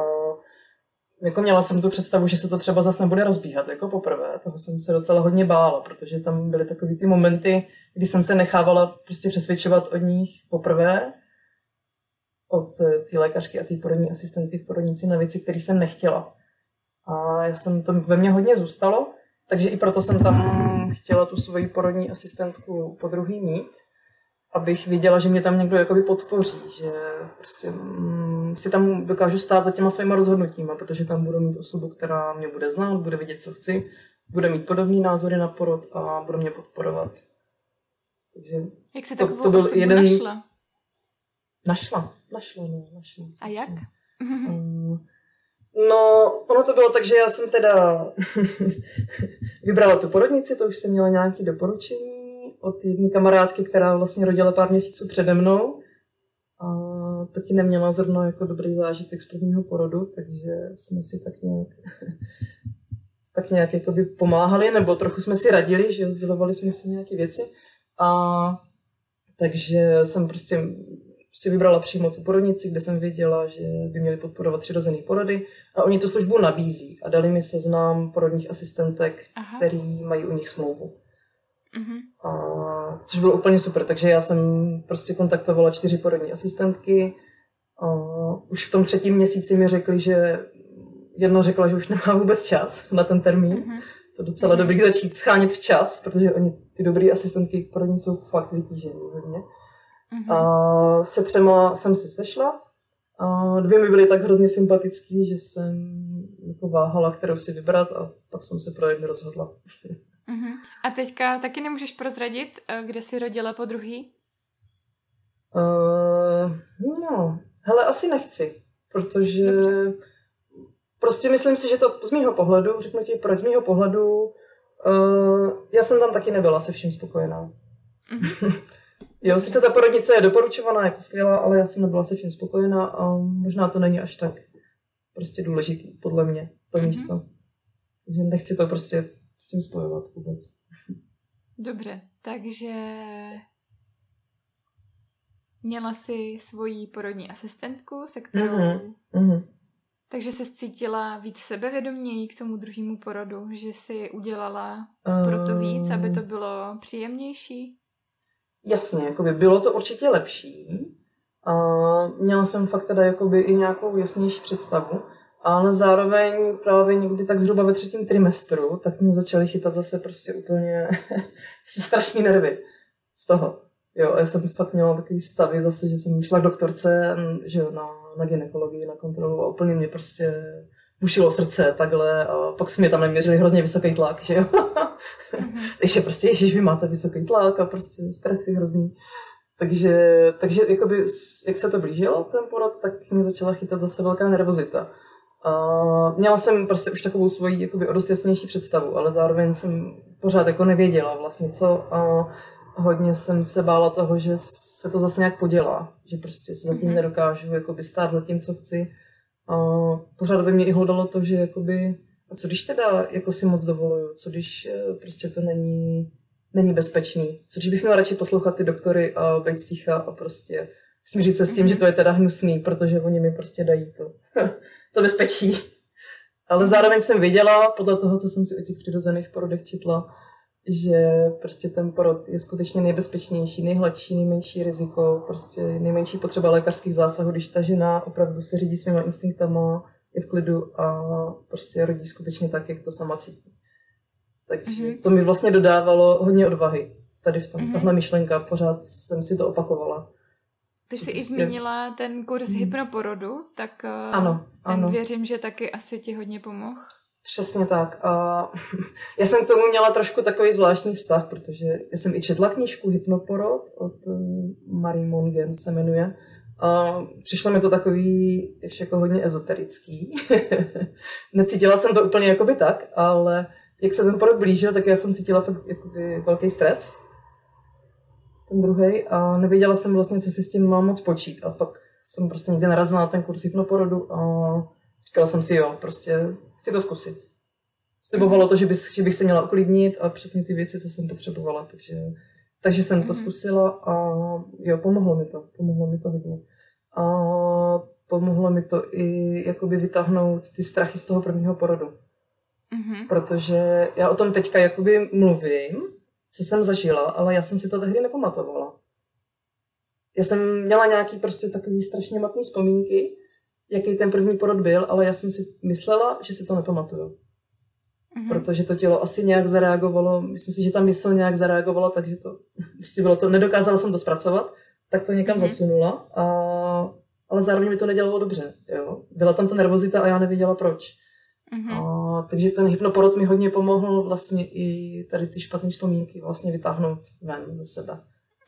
jako měla jsem tu představu, že se to třeba zase nebude rozbíhat jako poprvé. Toho jsem se docela hodně bála, protože tam byly takový ty momenty, kdy jsem se nechávala prostě přesvědčovat od nich poprvé, od eh, té lékařky a té porodní asistentky v porodnici na věci, které jsem nechtěla. A já jsem to ve mně hodně zůstalo, takže i proto jsem tam chtěla tu svoji porodní asistentku po druhý mít, abych věděla, že mě tam někdo jakoby podpoří, že prostě mm, si tam dokážu stát za těma svýma rozhodnutíma, protože tam budu mít osobu, která mě bude znát, bude vidět, co chci, bude mít podobné názory na porod a bude mě podporovat. Takže Jak si takovou to, to byl jeden... našla? Našla, našla, no, našla. A jak? Um, no, ono to bylo tak, že já jsem teda vybrala tu porodnici, to už jsem měla nějaké doporučení od jedné kamarádky, která vlastně rodila pár měsíců přede mnou. A taky neměla zrovna jako dobrý zážitek z prvního porodu, takže jsme si tak nějak, tak nějak jakoby pomáhali, nebo trochu jsme si radili, že sdělovali jsme si nějaké věci. A takže jsem prostě si vybrala přímo tu porodnici, kde jsem věděla, že by měli podporovat přirozený porody a oni tu službu nabízí a dali mi seznam porodních asistentek, Aha. který mají u nich smlouvu. Uh-huh. A, což bylo úplně super, takže já jsem prostě kontaktovala čtyři porodní asistentky. A už v tom třetím měsíci mi řekli, že jedna řekla, že už nemá vůbec čas na ten termín. Uh-huh. To je docela uh-huh. dobrý začít schánět včas, protože oni, ty dobré asistentky porodní jsou fakt vytížený hodně. Uh-huh. A se třema jsem se sešla. A dvě mi byly tak hrozně sympatický, že jsem jako váhala, kterou si vybrat a pak jsem se pro jednu rozhodla. Uh-huh. A teďka taky nemůžeš prozradit, eh, kde jsi rodila po druhý? Uh, no, hele, asi nechci, protože Dobře. prostě myslím si, že to z mýho pohledu, řeknu ti proč, z mýho pohledu, uh, já jsem tam taky nebyla se vším spokojená. Uh-huh. jo, sice ta porodnice je doporučovaná, jako skvělá, ale já jsem nebyla se vším spokojená a možná to není až tak prostě důležitý, podle mě, to uh-huh. místo. Takže nechci to prostě s tím spojovat vůbec. Dobře, takže měla si svoji porodní asistentku, se kterou... Mm-hmm. Mm-hmm. Takže se cítila víc sebevědoměji k tomu druhému porodu, že si udělala uh... pro to víc, aby to bylo příjemnější? Jasně, jakoby bylo to určitě lepší. A měla jsem fakt teda jakoby i nějakou jasnější představu ale zároveň právě někdy tak zhruba ve třetím trimestru, tak mě začaly chytat zase prostě úplně strašní nervy z toho. Jo, já jsem fakt měla takový stavy zase, že jsem šla k doktorce, že jo, na, na ginekologii, na kontrolu a úplně mě prostě bušilo srdce takhle a pak jsme mě tam neměřili hrozně vysoký tlak, že jo. Mm-hmm. Takže prostě, ježiš, vy máte vysoký tlak a prostě stresy hrozný. Takže, takže jakoby, jak se to blížilo, ten porod, tak mě začala chytat zase velká nervozita. Uh, měla jsem prostě už takovou svoji jakoby o dost jasnější představu, ale zároveň jsem pořád jako nevěděla vlastně co a hodně jsem se bála toho, že se to zase nějak podělá, že prostě se zatím mm-hmm. nedokážu jakoby stát za tím, co chci. A pořád by mě i hlodalo to, že jakoby, a co když teda jako si moc dovoluju, co když eh, prostě to není, není bezpečný, co když bych měla radši poslouchat ty doktory a být sticha a prostě smířit se s tím, že to je teda hnusný, protože oni mi prostě dají to. to bezpečí. Ale zároveň jsem viděla, podle toho, co jsem si o těch přirozených porodech četla, že prostě ten porod je skutečně nejbezpečnější, nejhladší, nejmenší riziko, prostě nejmenší potřeba lékařských zásahů, když ta žena opravdu se řídí svýma instinktama, je v klidu a prostě rodí skutečně tak, jak to sama cítí. Takže mm-hmm. to mi vlastně dodávalo hodně odvahy. Tady v tom, mm-hmm. tahle myšlenka, pořád jsem si to opakovala. Ty jsi prostě... i zmínila ten kurz hmm. hypnoporodu, tak uh, ano, ten ano. věřím, že taky asi ti hodně pomohl. Přesně tak. A já jsem k tomu měla trošku takový zvláštní vztah, protože já jsem i četla knížku Hypnoporod od uh, Marie Mongen se jmenuje. A přišlo mi to takový ještě jako hodně ezoterický. Necítila jsem to úplně jakoby tak, ale jak se ten porod blížil, tak já jsem cítila fakt jakoby velký stres ten druhý a nevěděla jsem vlastně, co si s tím mám moc počít. A pak jsem prostě někde narazila na ten kurz hypnoporodu a říkala jsem si, jo, prostě chci to zkusit. Slibovalo to, že, bys, že bych se měla uklidnit a přesně ty věci, co jsem potřebovala. Takže, takže jsem to mhm. zkusila a jo, pomohlo mi to. Pomohlo mi to hodně. A pomohlo mi to i jakoby vytáhnout ty strachy z toho prvního porodu. Mhm. Protože já o tom teďka jakoby mluvím, co jsem zažila, ale já jsem si to tehdy nepamatovala. Já jsem měla nějaký prostě takový strašně matný vzpomínky, jaký ten první porod byl, ale já jsem si myslela, že si to nepamatuju. Mhm. Protože to tělo asi nějak zareagovalo, myslím si, že ta mysl nějak zareagovala, takže to prostě bylo to, nedokázala jsem to zpracovat, tak to někam Mhm. zasunula, a, ale zároveň mi to nedělalo dobře. Jo. Byla tam ta nervozita a já nevěděla proč. Mhm. A, takže ten hypnoporod mi hodně pomohl vlastně i tady ty špatné vzpomínky vlastně vytáhnout ven ze sebe.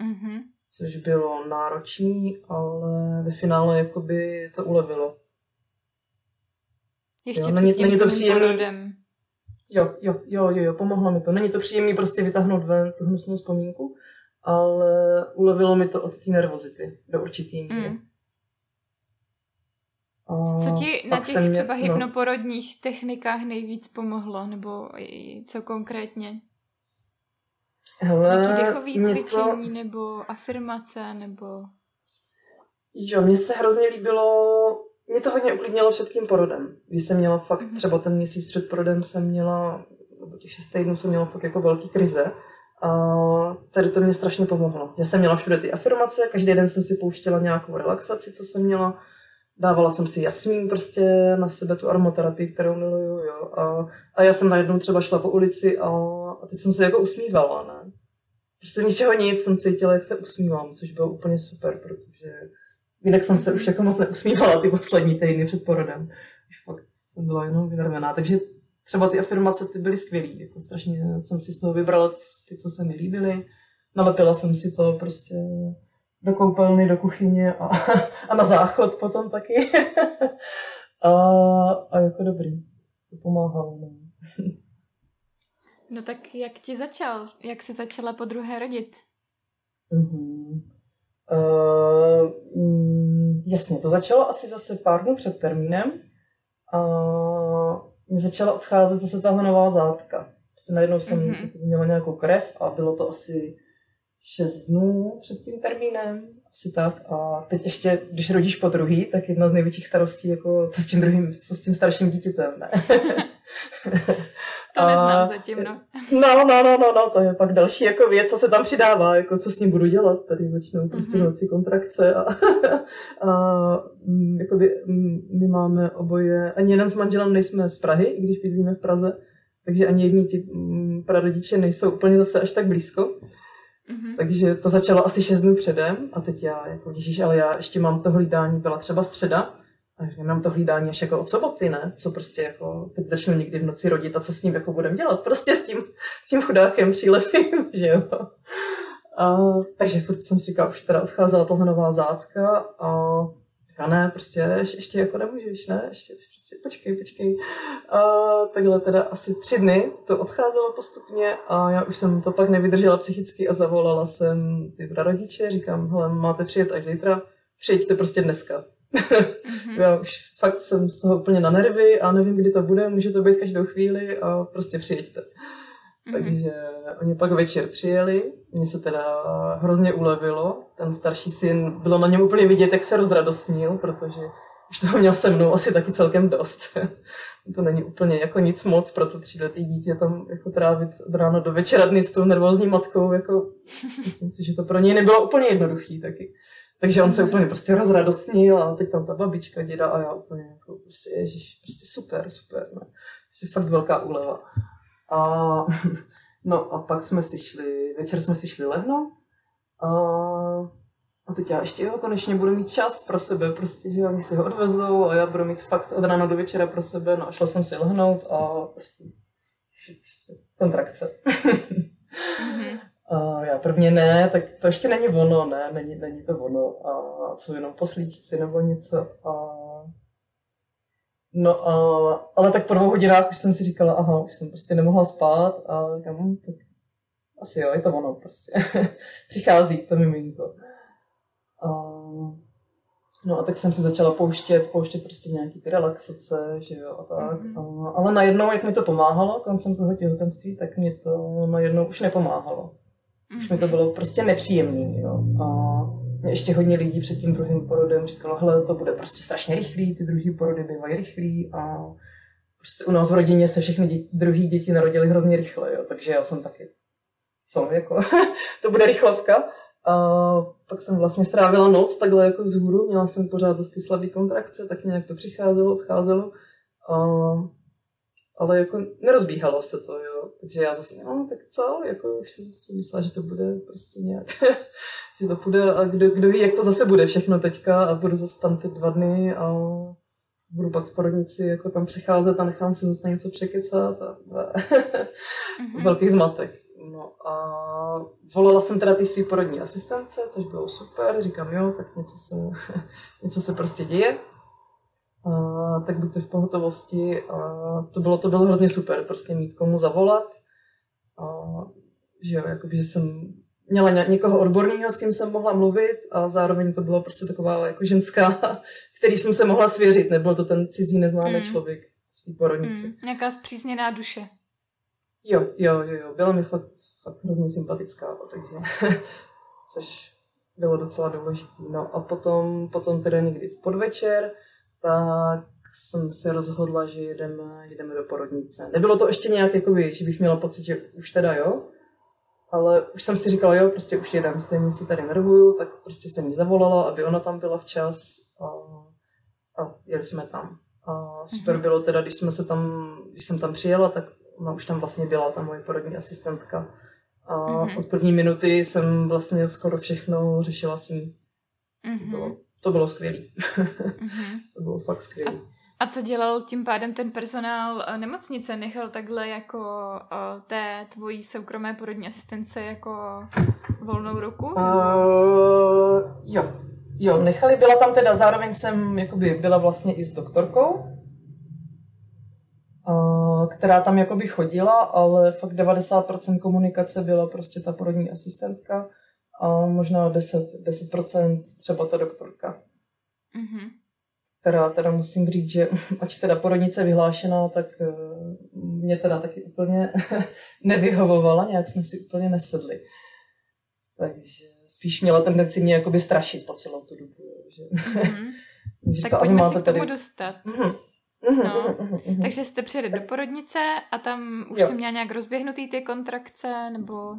Mhm. Což bylo náročný, ale ve finále jakoby to ulevilo. Ještě Jo, není- tím není to příjemný. porodem. Jo, jo, jo, jo, jo, pomohlo mi to. Není to příjemný prostě vytáhnout ven tu hnusnou vzpomínku, ale ulevilo mi to od té nervozity do určitý míry. Mm. A Co ti na těch jsem mě- třeba no. hypnoporodních technikách nejvíc pomohlo? Nebo co konkrétně? Hele, Nějaký dechový cvičení nebo afirmace nebo... Jo, mně se hrozně líbilo, mě to hodně uklidnilo před tím porodem. Když jsem měla fakt, Mhm. třeba ten měsíc před porodem jsem měla, nebo těch šest týdnů jsem měla fakt jako velký krize. A tady to mě strašně pomohlo. Já jsem měla všude ty afirmace, každý den jsem si pouštěla nějakou relaxaci, co jsem měla. Dávala jsem si jasmín prostě na sebe, tu aromaterapii, kterou miluju, jo. A, a já jsem najednou třeba šla po ulici a, a teď jsem se jako usmívala, ne. Prostě z ničeho nic jsem cítila, jak se usmívám, což bylo úplně super, protože jinak jsem se už jako moc neusmívala ty poslední týdny před porodem. Už fakt jsem byla jenom vynervená. Takže třeba ty afirmace ty byly skvělý. Jako strašně jsem si z toho vybrala ty, co se mi líbily. Nalepila jsem si to prostě do koupelny, do kuchyně a, a na záchod potom taky. a, a jako dobrý. To pomáhalo. No. No tak jak ti začal? Jak jsi začala po druhé rodit? Mm-hmm. Uh, mm, jasně, to začalo asi zase pár dnů před termínem. A mě začala odcházet zase tahle nová zátka. Prostě najednou jsem Mhm. mm-hmm. měla nějakou krev a bylo to asi 6 dnů před tím termínem, asi tak. A teď ještě, když rodíš po druhý, tak jedna z největších starostí, jako co s tím druhým, co s tím starším dítětem, ne? To A- neznám zatím, no. No, no, no, no, no, to je pak další jako věc, co se tam přidává, jako co s ním budu dělat. Tady začnou prostě Mhm. mm-hmm. noci kontrakce a, a mm, jakoby, mm, my máme oboje, ani jeden s manželem nejsme z Prahy, i když bydlíme v Praze, takže ani jedni ti mm, prarodiče nejsou úplně zase až tak blízko. Mhm. Takže to začalo asi 6 dnů předem a teď já, jako ježíš, ale já ještě mám to hlídání, byla třeba středa, a já mám to hlídání až jako od soboty, ne? Co prostě jako, teď začnu někdy v noci rodit a co s ním jako budem dělat? Prostě s tím, s tím chudákem příletým, že jo? A, takže furt jsem si říkala, už teda odcházela tohle nová zátka a a ne, prostě ještě, jako nemůžeš, ne, ještě, počkej, počkej. A takhle teda asi tři dny to odcházelo postupně a já už jsem to pak nevydržela psychicky a zavolala jsem ty rodiče, říkám, hele, máte přijet až zítra, přijďte prostě dneska. Mhm. Já už fakt jsem z toho úplně na nervy a nevím, kdy to bude, může to být každou chvíli a prostě přijďte. Mhm. Takže oni pak večer přijeli, mně se teda hrozně ulevilo. Ten starší syn, bylo na něm úplně vidět, jak se rozradostnil, protože už toho měl se mnou asi taky celkem dost. to není úplně jako nic moc pro to tříletý dítě tam jako trávit od rána do večera dny s tou nervózní matkou. Jako, myslím si, že to pro něj nebylo úplně jednoduchý taky. Takže on se Mhm. úplně prostě rozradostnil a teď tam ta babička, děda a já úplně jako prostě, ježiš, prostě super, super. Ne? Prostě fakt velká úleva. A, no a pak jsme si šli, večer jsme si šli lehnout a, a teď já ještě jo, konečně budu mít čas pro sebe, prostě, že oni si ho odvezou a já budu mít fakt od rána do večera pro sebe, no a šla jsem si lehnout a prostě, prostě kontrakce. Mhm. A já prvně ne, tak to ještě není ono, ne, není, není to ono. A co jenom poslíčci nebo něco. A... No a, ale tak po dvou hodinách už jsem si říkala, aha, už jsem prostě nemohla spát a říkám, hm, tak asi jo, je to ono prostě. Přichází to miminko. A, no a tak jsem si začala pouštět, pouštět prostě nějaký ty relaxace, že jo, a tak. Mhm. A, ale najednou, jak mi to pomáhalo koncem toho těhotenství, tak mi to najednou už nepomáhalo. Už mi to bylo prostě nepříjemný, jo. A mě ještě hodně lidí před tím druhým porodem říkalo, hele, to bude prostě strašně rychlý, ty druhý porody bývají rychlý a prostě u nás v rodině se všechny děti, druhý děti narodily hrozně rychle, jo, takže já jsem taky, co, jako, to bude rychlovka. A pak jsem vlastně strávila noc takhle jako vzhůru, měla jsem pořád zase ty slabé kontrakce, tak nějak to přicházelo, odcházelo. A, ale jako nerozbíhalo se to, jo. Takže já zase, no tak co, jako už jsem si myslela, že to bude prostě nějak, že to půjde a kdo, kdo ví, jak to zase bude všechno teďka a budu zase tam ty dva dny a budu pak v porodnici jako tam přecházet a nechám si zase něco překecat a, a mm-hmm. velký zmatek. No a volala jsem teda ty svý porodní asistence, což bylo super, říkám jo, tak něco se, něco se prostě děje. A, tak buďte v pohotovosti. A to bylo, to bylo hrozně super, prostě mít komu zavolat. A, že jo, jakoby, že jsem měla někoho odborného, s kým jsem mohla mluvit a zároveň to bylo prostě taková jako ženská, který jsem se mohla svěřit, nebyl to ten cizí neznámý mm. člověk v té porodnici. Mm, nějaká zpřízněná duše. Jo, jo, jo, jo, byla mi fakt, fakt hrozně sympatická, takže, což bylo docela důležité. No a potom, potom teda někdy v podvečer, tak jsem se rozhodla, že jedeme, jedeme do porodnice. Nebylo to ještě nějak, jakoby, že bych měla pocit, že už teda jo, ale už jsem si říkala, jo, prostě už jedem, stejně si tady nervuju, tak prostě jsem jí zavolala, aby ona tam byla včas a, a jeli jsme tam. A super mm-hmm. bylo teda, když jsme se tam, když jsem tam přijela, tak ona už tam vlastně byla, ta moje porodní asistentka. A mm-hmm. od první minuty jsem vlastně skoro všechno řešila s ní. Mm-hmm. To bylo, to bylo skvělé. mm-hmm. to bylo fakt skvělé. A, a co dělal tím pádem ten personál eh, nemocnice? Nechal takhle jako o, eh, té tvojí soukromé porodní asistence jako volnou ruku? Uh, jo. Jo, nechali, byla tam teda, zároveň jsem jakoby byla vlastně i s doktorkou, která tam jakoby chodila, ale fakt 90% komunikace byla prostě ta porodní asistentka a možná 10, 10% třeba ta doktorka. Mm-hmm. Která teda musím říct, že ač teda porodnice vyhlášená, tak eh, mě teda taky úplně nevyhovovala, nějak jsme si úplně nesedli. Takže spíš měla tendenci mě jakoby strašit po celou tu dobu. Že... Mm-hmm. tak pojďme si k tomu tady... dostat. Mm-hmm. Mhm, no. Mhm, mhm, Takže jste přijeli do porodnice a tam už jsem měla nějak rozběhnutý ty kontrakce, nebo...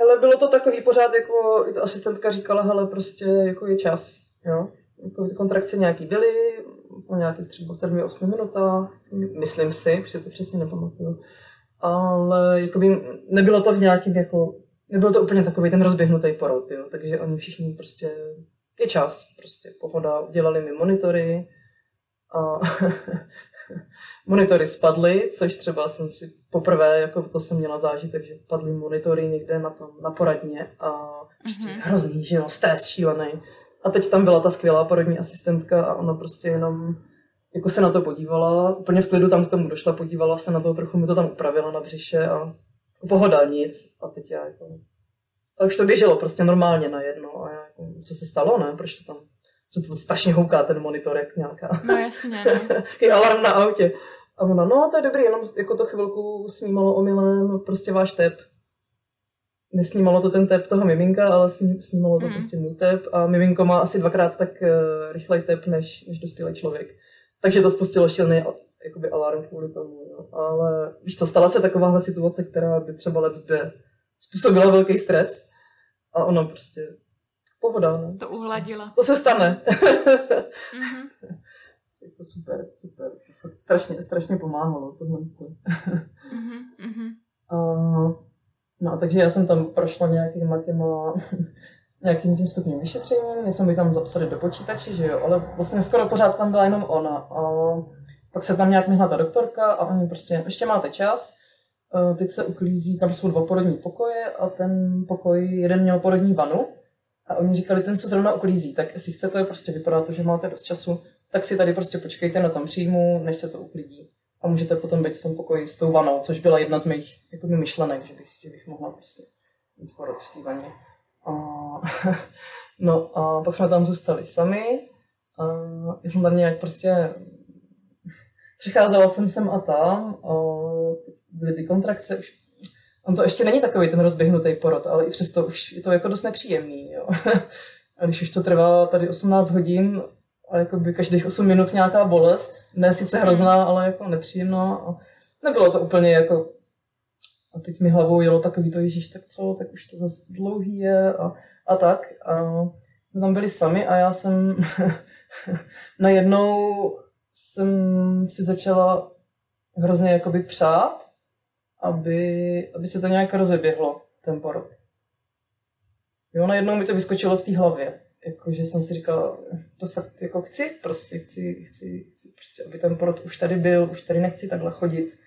Hele, bylo to takový pořád, jako ta asistentka říkala, hele, prostě jako je čas, jo. Jako ty kontrakce nějaký byly, po nějakých třeba 7-8 minutách, myslím si, už si to přesně nepamatuju. Ale jakoby nebylo to v nějakým jako, nebylo to úplně takový ten rozběhnutý porod, jo. Takže oni všichni prostě, je čas, prostě pohoda, udělali mi monitory, a monitory spadly, což třeba jsem si poprvé, jako to jsem měla zážitek, že padly monitory někde na tom, na poradně a prostě mm-hmm. hrozný, že jo, stres šílený. A teď tam byla ta skvělá porodní asistentka a ona prostě jenom jako se na to podívala, úplně v klidu tam k tomu došla, podívala se na to, trochu mi to tam upravila na břiše a jako pohoda, nic. A teď já jako... A už to běželo prostě normálně najednou a já jako, co se stalo, ne, proč to tam se to strašně houká ten monitor, jak nějaká. No jasně, no. je alarm na autě. A ona, no to je dobrý, jenom jako to chvilku snímalo omylem, prostě váš tep. Nesnímalo to ten tep toho miminka, ale snímalo to mm. prostě můj tep a miminko má asi dvakrát tak uh, rychlej tep, než, než dospělý člověk. Takže to spustilo šilný jakoby alarm kvůli tomu. No. Ale víš co, stala se takováhle situace, která by třeba let kde způsobila velký stres a ono prostě pohoda. No. To uhladila. To se stane. mm-hmm. to super, super. To strašně, strašně pomáhalo tohle. mm-hmm. Uh, no a takže já jsem tam prošla nějakýma těma nějakým tím stupněm vyšetření, mě jsem mi tam zapsali do počítače, že jo, ale vlastně skoro pořád tam byla jenom ona. A pak se tam nějak myhla ta doktorka a oni prostě, ještě máte čas, teď se uklízí, tam jsou dva porodní pokoje a ten pokoj, jeden měl porodní vanu a oni říkali, ten se zrovna uklízí, tak jestli chcete, prostě vypadá to, že máte dost času, tak si tady prostě počkejte na tom příjmu, než se to uklidí. A můžete potom být v tom pokoji s tou vanou, což byla jedna z mých jakoby, myšlenek, že bych, že bych mohla prostě mít porod v té vaně. A, no a pak jsme tam zůstali sami. A já jsem tam nějak prostě přicházela jsem sem a tam, a byly ty kontrakce, už On to ještě není takový ten rozběhnutý porod, ale i přesto už je to jako dost nepříjemný. Jo. A když už to trvá tady 18 hodin a jakoby každých 8 minut nějaká bolest, ne sice hrozná, ale jako nepříjemná. A nebylo to úplně jako a teď mi hlavou jelo takový to, Ježíš, tak co, tak už to zase dlouhý je a, a tak. A jsme tam byli sami a já jsem najednou jsem si začala hrozně jakoby přát, aby, aby se to nějak rozeběhlo, ten porod. Jo, najednou mi to vyskočilo v té hlavě. Jakože jsem si říkala, to fakt jako chci, prostě chci, chci, chci prostě, aby ten porod už tady byl, už tady nechci takhle chodit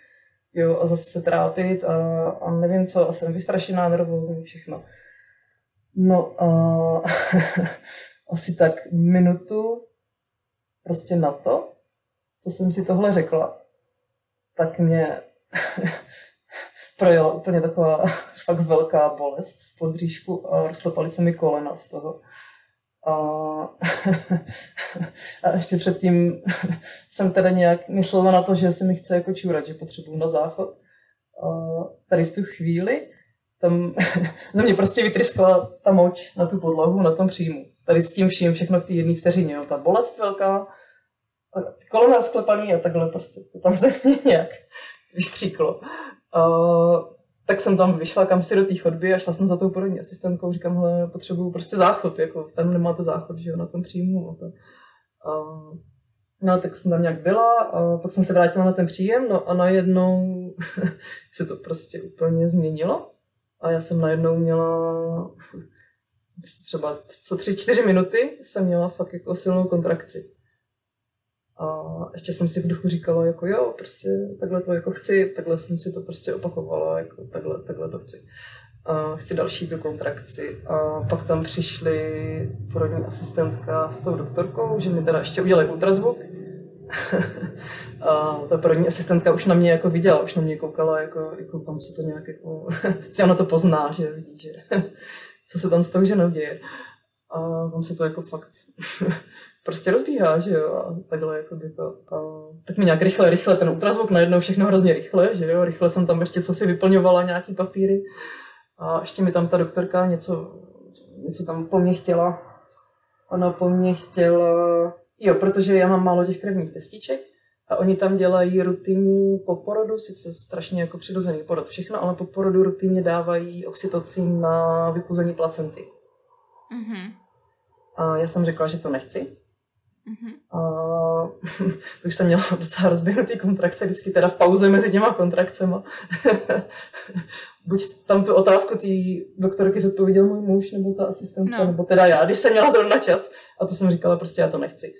jo, a zase se trápit a, a nevím co, a jsem vystrašená, nervózní, všechno. No a asi tak minutu prostě na to, co jsem si tohle řekla, tak mě projela úplně taková fakt velká bolest v podříšku a rozklepaly se mi kolena z toho. A, a ještě předtím jsem teda nějak myslela na to, že se mi chce jako čurat, že potřebuju na záchod. A tady v tu chvíli tam ze mě prostě vytryskla ta moč na tu podlahu, na tom příjmu. Tady s tím vším všechno v té jedné vteřině. Jo. Ta bolest velká, kolena sklepaný a takhle prostě to tam ze mě nějak vystříklo. A tak jsem tam vyšla kam si do té chodby a šla jsem za tou porodní asistentkou, říkám, hele, potřebuju prostě záchod, jako tam nemáte záchod, že jo, na tom příjmu. A to. A, no, tak jsem tam nějak byla a pak jsem se vrátila na ten příjem, no a najednou se to prostě úplně změnilo a já jsem najednou měla třeba co tři, čtyři minuty jsem měla fakt jako silnou kontrakci. A ještě jsem si v duchu říkala, jako jo, prostě takhle to jako chci, takhle jsem si to prostě opakovala, jako takhle, takhle to chci. A chci další tu kontrakci. A pak tam přišli porodní asistentka s tou doktorkou, že mi teda ještě udělali ultrazvuk. a ta porodní asistentka už na mě jako viděla, už na mě koukala, jako, jako tam se to nějak jako, si ona to pozná, že vidí, že co se tam s tou ženou děje. A tam se to jako fakt prostě rozbíhá, že jo, a takhle jako by to. A, tak mi nějak rychle, rychle ten ultrazvuk, najednou všechno hrozně rychle, že jo, rychle jsem tam ještě co si vyplňovala, nějaký papíry. A ještě mi tam ta doktorka něco, něco tam po mně chtěla. Ona po mně chtěla, jo, protože já mám málo těch krevních destiček, a oni tam dělají rutinní po porodu, sice strašně jako přirozený porod všechno, ale po porodu rutinně dávají oxytocin na vypuzení placenty. Mm-hmm. A já jsem řekla, že to nechci, Mm-hmm. A už jsem měla docela rozběhnutý kontrakce, vždycky teda v pauze mezi těma kontrakcemi. Buď tam tu otázku té doktorky zodpověděl můj muž, nebo ta asistentka, no. nebo teda já, když jsem měla zrovna čas. A to jsem říkala, prostě já to nechci.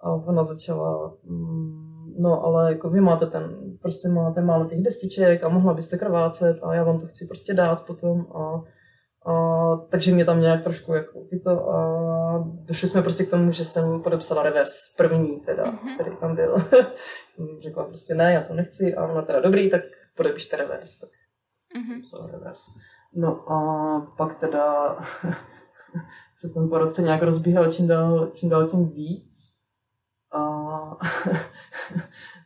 A ona začala, mm, no ale jako vy máte ten, prostě máte málo těch destiček a mohla byste krvácet a já vám to chci prostě dát potom a a, takže mě tam nějak trošku jako to a došli jsme prostě k tomu, že jsem podepsala revers, první teda, mm-hmm. který tam byl. Řekla prostě ne, já to nechci a ona teda dobrý, tak podepište revers. Tak mm-hmm. revers. No a pak teda se ten po roce nějak rozbíhal čím dál, čím dál tím víc. A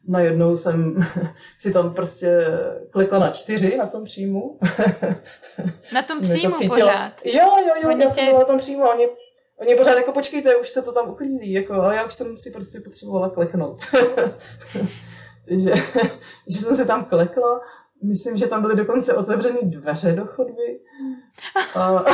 najednou jsem si tam prostě klikla na čtyři na tom příjmu. Na tom příjmu pořád? Jo, jo, jo, oni já tě... jsem na tom příjmu oni, oni pořád jako počkejte, už se to tam uklízí, jako, ale já už jsem si prostě potřebovala kleknout. že, že jsem se tam klekla, myslím, že tam byly dokonce otevřené dveře do chodby. A...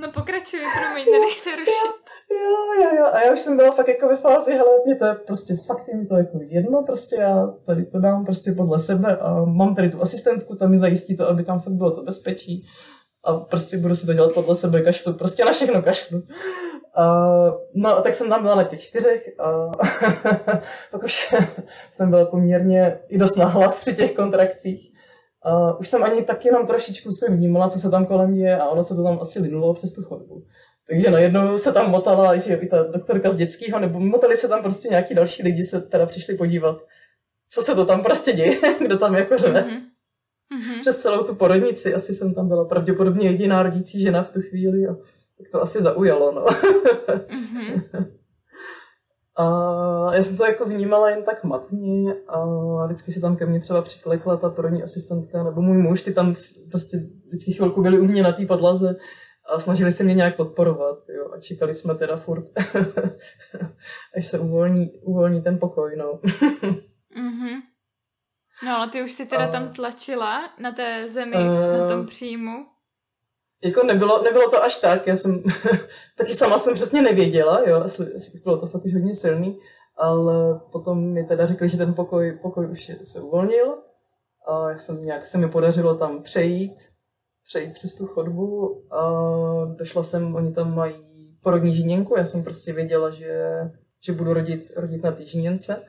no pokračuj, promiň, nenech se rušit. Jo, jo, jo. A já už jsem byla fakt jako ve fázi, hele, mě to je prostě fakt je mi to jako jedno, prostě já tady to dám prostě podle sebe a mám tady tu asistentku, ta mi zajistí to, aby tam fakt bylo to bezpečí a prostě budu si to dělat podle sebe, kašlu, prostě na všechno kašlu. A, no a tak jsem tam byla na těch čtyřech a pak už jsem byla poměrně i dost nahlas při těch kontrakcích. A už jsem ani tak jenom trošičku se vnímala, co se tam kolem je a ono se to tam asi linulo přes tu chodbu. Takže najednou se tam motala, že i ta doktorka z dětského, nebo motali se tam prostě nějaký další lidi se teda přišli podívat, co se to tam prostě děje, kdo tam jako řve. Mm-hmm. Přes celou tu porodnici, asi jsem tam byla pravděpodobně jediná rodící žena v tu chvíli a tak to asi zaujalo, no. mm-hmm. A já jsem to jako vnímala jen tak matně a vždycky si tam ke mně třeba přiklekla ta porodní asistentka nebo můj muž, ty tam prostě vždycky chvilku byli u mě na té podlaze a snažili se mě nějak podporovat, jo, a čekali jsme teda furt, až se uvolní, uvolní ten pokoj, no. mm-hmm. No ale ty už si teda a... tam tlačila na té zemi, uh... na tom příjmu. Jako nebylo, nebylo to až tak, já jsem taky sama jsem přesně nevěděla, jo, bylo to fakt už hodně silný, ale potom mi teda řekli, že ten pokoj, pokoj už se uvolnil a já jsem nějak se mi podařilo tam přejít, přejít přes tu chodbu a došla jsem, oni tam mají porodní žíněnku, já jsem prostě věděla, že, že budu rodit, rodit na té žíněnce.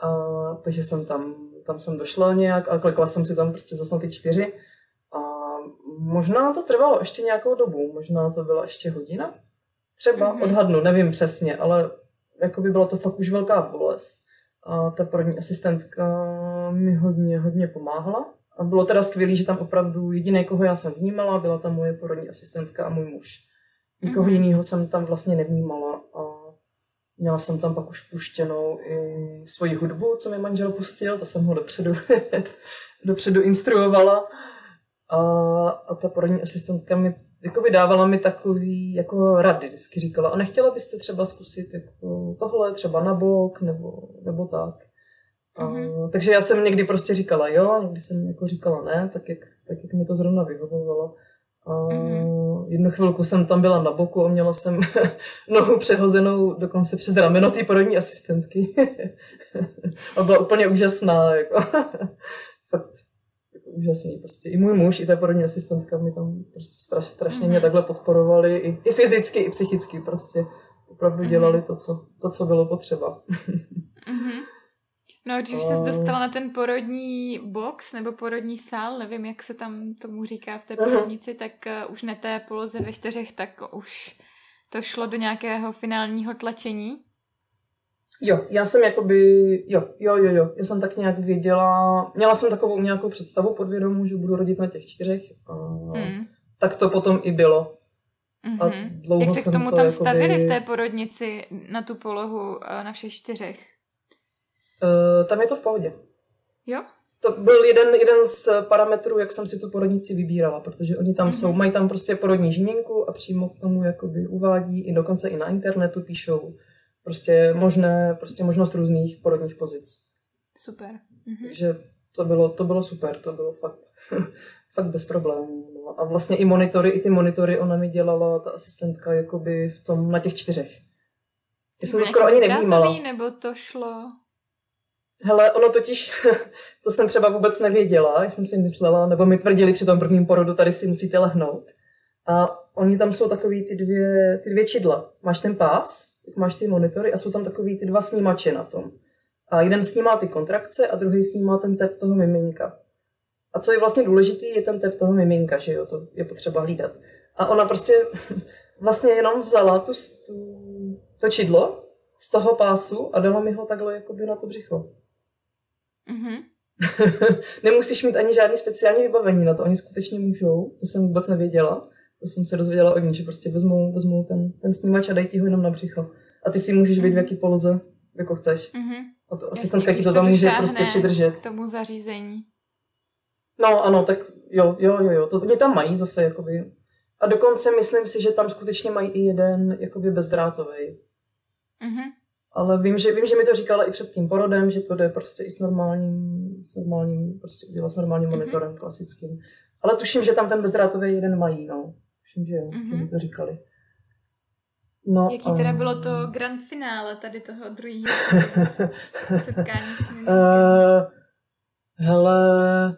A, takže jsem tam, tam jsem došla nějak a klekla jsem si tam prostě zase na ty čtyři. Možná to trvalo ještě nějakou dobu, možná to byla ještě hodina. Třeba, mm-hmm. odhadnu, nevím přesně, ale jako by byla to fakt už velká bolest. A ta porodní asistentka mi hodně, hodně pomáhala. A bylo teda skvělé, že tam opravdu jediné, koho já jsem vnímala, byla tam moje porodní asistentka a můj muž. Nikoho mm-hmm. jiného jsem tam vlastně nevnímala. A měla jsem tam pak už puštěnou i svoji hudbu, co mi manžel pustil, to jsem ho dopředu, dopředu instruovala. A, a ta porodní asistentka mi jako dávala mi takový jako rady, vždycky říkala, a nechtěla byste třeba zkusit jako tohle, třeba na bok, nebo, nebo tak. Mm-hmm. takže já jsem někdy prostě říkala jo, někdy jsem jako říkala ne, tak jak, tak jak mi to zrovna vyhovovalo. A mm-hmm. jednu chvilku jsem tam byla na boku a měla jsem nohu přehozenou dokonce přes rameno té porodní asistentky. a byla úplně úžasná. Jako. Fakt jako úžasný. Prostě. I můj muž, i ta porodní asistentka mi tam prostě straš, strašně mě takhle podporovali. I, I fyzicky, i psychicky. Prostě opravdu mm-hmm. dělali to co, to, co bylo potřeba. mm-hmm. No, když už jsi dostala na ten porodní box nebo porodní sál, nevím, jak se tam tomu říká v té porodnici, tak uh, už na té poloze ve čtyřech, tak už to šlo do nějakého finálního tlačení? Jo, já jsem jakoby, jo, jo, jo, jo, já jsem tak nějak věděla, měla jsem takovou nějakou představu podvědomu, že budu rodit na těch čtyřech, a hmm. tak to potom i bylo. Mm-hmm. Mhm. Jak se k tomu to tam jakoby... stavili v té porodnici na tu polohu na všech čtyřech? Uh, tam je to v pohodě. Jo? To byl jeden, jeden z parametrů, jak jsem si tu porodnici vybírala, protože oni tam mm-hmm. jsou, mají tam prostě porodní žíněnku a přímo k tomu jakoby uvádí, i dokonce i na internetu píšou prostě možné, prostě možnost různých porodních pozic. Super. Mm-hmm. Takže to bylo, to bylo super, to bylo fakt, fakt bez problémů. No. A vlastně i monitory, i ty monitory ona mi dělala, ta asistentka, jakoby v tom, na těch čtyřech. Já jsem to skoro ani nevnímala. nebo to šlo? Hele, ono totiž, to jsem třeba vůbec nevěděla, jsem si myslela, nebo mi tvrdili při tom prvním porodu, tady si musíte lehnout. A oni tam jsou takový ty dvě, ty dvě čidla. Máš ten pás, máš ty monitory a jsou tam takový ty dva snímače na tom. A jeden snímá ty kontrakce a druhý snímá ten tep toho miminka. A co je vlastně důležitý, je ten tep toho miminka, že jo, to je potřeba hlídat. A ona prostě vlastně jenom vzala tu, tu, to čidlo z toho pásu a dala mi ho takhle jakoby na to břicho. Mm-hmm. Nemusíš mít ani žádný speciální vybavení na to, oni skutečně můžou, to jsem vůbec nevěděla. To jsem se dozvěděla od ní, že prostě vezmou, vezmou ten, ten snímač a dají ti ho jenom na břicho. A ty si můžeš být mm-hmm. v jaký poloze, jako chceš. Mm-hmm. A to asistentka ti to tam může prostě přidržet. K tomu zařízení. No ano, tak jo, jo, jo, jo. To oni tam mají zase, jakoby. A dokonce myslím si, že tam skutečně mají i jeden, jakoby bezdrátový. Mm-hmm ale vím, že, vím, že mi to říkala i před tím porodem, že to jde prostě i s normálním, s normálním, prostě udělat s normálním mm-hmm. monitorem klasickým. Ale tuším, že tam ten bezdrátový jeden mají, no. Tuším, že jo, mm-hmm. to říkali. No, Jaký teda um... bylo to grand finále tady toho druhého setkání s uh, Hele,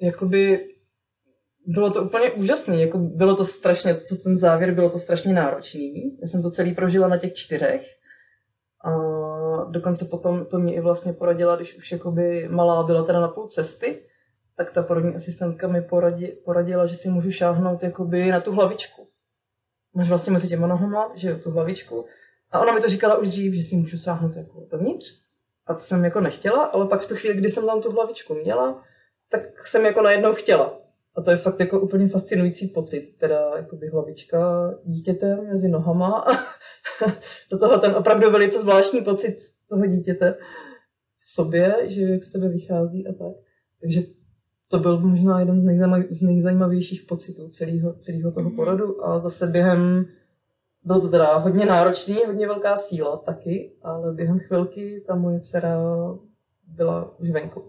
jakoby bylo to úplně úžasné, jako bylo to strašně, co ten závěr, bylo to strašně náročný. Já jsem to celý prožila na těch čtyřech. A dokonce potom to mě i vlastně poradila, když už jakoby malá byla teda na půl cesty, tak ta porodní asistentka mi poradí, poradila, že si můžu šáhnout jakoby na tu hlavičku. Máš vlastně mezi těma nohama, že jo, tu hlavičku. A ona mi to říkala už dřív, že si můžu sáhnout jako dovnitř. A to jsem jako nechtěla, ale pak v tu chvíli, kdy jsem tam tu hlavičku měla, tak jsem jako najednou chtěla. A to je fakt jako úplně fascinující pocit, teda jakoby hlavička dítěte mezi nohama a do toho ten opravdu velice zvláštní pocit toho dítěte v sobě, že jak z tebe vychází a tak. Takže to byl možná jeden z, nejzajímav, z nejzajímavějších pocitů celého, celého toho mhm. porodu a zase během, bylo to teda hodně náročný, hodně velká síla taky, ale během chvilky ta moje dcera byla už venku.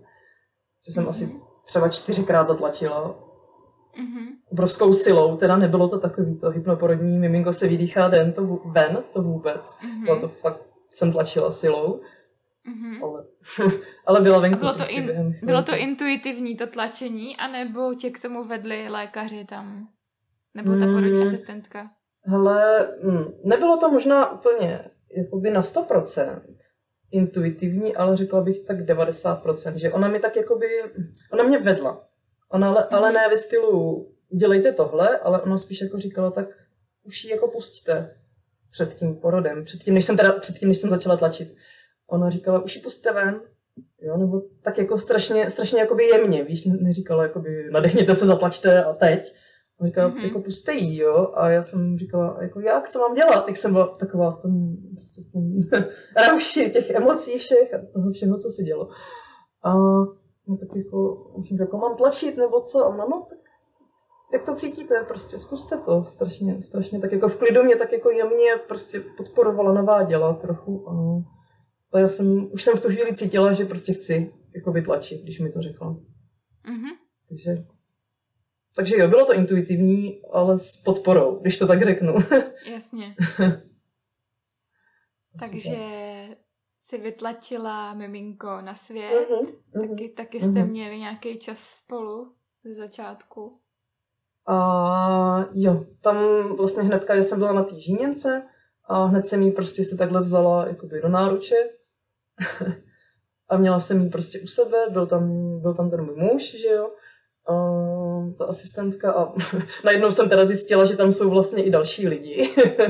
Co jsem mm-hmm. asi třeba čtyřikrát zatlačila mm-hmm. obrovskou silou, teda nebylo to takový to hypnoporodní, miminko se vydýchá den, to ven, to vůbec. Mm-hmm. Bylo to fakt, jsem tlačila silou. Mm-hmm. Ale, ale byla venku. A bylo, to prostě in, bylo to intuitivní, to tlačení, anebo tě k tomu vedli lékaři tam? Nebo ta porodní mm, asistentka? Hele, mm, nebylo to možná úplně jakoby na 100% intuitivní, ale řekla bych tak 90%, že ona mi tak jakoby, ona mě vedla. Ona ale, mm-hmm. ale ne ve stylu udělejte tohle, ale ona spíš jako říkala tak už ji jako pustíte před tím porodem, před tím, než jsem, teda, před tím, než jsem začala tlačit ona říkala, už ji pustte ven, jo, nebo tak jako strašně, strašně jakoby jemně, víš, neříkala jakoby nadechněte se, zatlačte a teď. On říkala, mm-hmm. jako puste jí, jo, a já jsem říkala, jako jak, co mám dělat, tak jsem byla taková v tom, prostě v tom rauši těch emocí všech a toho všeho, co se dělo. A no tak jako, jsem jako mám tlačit, nebo co, a ona, no tak jak to cítíte, prostě zkuste to, strašně, strašně tak jako v klidu mě tak jako jemně prostě podporovala, naváděla trochu. A ale já jsem, už jsem v tu chvíli cítila, že prostě chci jako vytlačit, když mi to řekla. Mm-hmm. Takže, takže jo, bylo to intuitivní, ale s podporou, když to tak řeknu. Jasně. Takže si vytlačila miminko na svět, mm-hmm. taky, taky jste mm-hmm. měli nějaký čas spolu ze začátku. A jo, tam vlastně hnedka, já jsem byla na té žíněnce a hned jsem jí prostě se takhle vzala jakoby do náruče a měla jsem ji prostě u sebe, byl tam, byl tam ten můj muž, že jo, a ta asistentka a najednou jsem teda zjistila, že tam jsou vlastně i další lidi,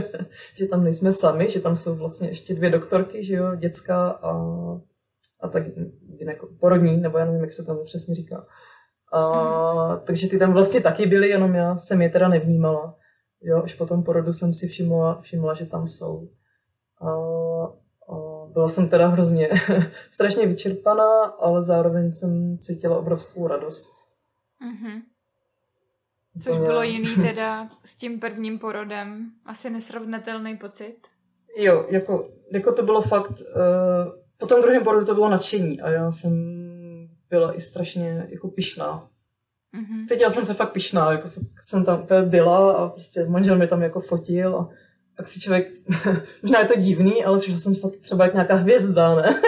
že tam nejsme sami, že tam jsou vlastně ještě dvě doktorky, že jo, dětská a, a tak jako porodní, nebo já nevím, jak se tam přesně říká. A, mm. Takže ty tam vlastně taky byly, jenom já jsem je teda nevnímala. Jo, až po tom porodu jsem si všimla, všimla že tam jsou. A, byla jsem teda hrozně strašně vyčerpaná, ale zároveň jsem cítila obrovskou radost. Mm-hmm. Což bylo jiný teda s tím prvním porodem. Asi nesrovnatelný pocit. Jo, jako, jako to bylo fakt, uh, po tom druhém porodu to bylo nadšení a já jsem byla i strašně jako pišná. Mm-hmm. Cítila jsem se fakt pišná, jako fakt jsem tam byla a prostě manžel mi tam jako fotil a tak si člověk, možná je to divný, ale přišla jsem fakt třeba jak nějaká hvězda, ne?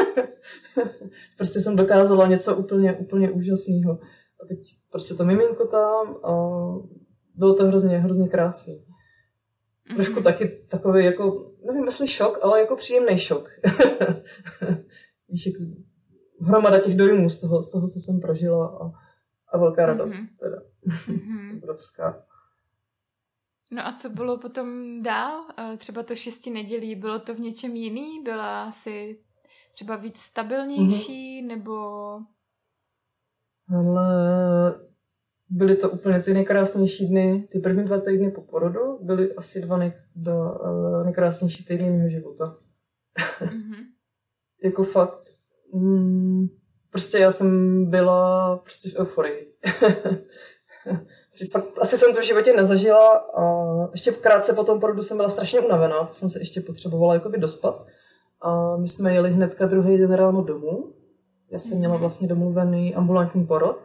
prostě jsem dokázala něco úplně, úplně úžasného. A teď prostě to miminko tam a bylo to hrozně, hrozně krásný. Mm-hmm. Trošku taky takový jako, nevím jestli šok, ale jako příjemný šok. Víš, jako hromada těch dojmů z toho, z toho, co jsem prožila a, a velká radost mm-hmm. teda. Mm-hmm. Obrovská. No a co bylo potom dál? Třeba to šesti nedělí, bylo to v něčem jiný? Byla asi třeba víc stabilnější, mm-hmm. nebo... Ale byly to úplně ty nejkrásnější dny, ty první dva týdny po porodu byly asi dva nej, dva, uh, nejkrásnější týdny mého života. Mm-hmm. jako fakt, mm, prostě já jsem byla prostě v euforii. asi jsem to v životě nezažila a ještě krátce po tom porodu jsem byla strašně unavená, to jsem se ještě potřebovala jakoby dospat. A my jsme jeli hnedka druhý den ráno domů. Já jsem měla mhm. vlastně domluvený ambulantní porod,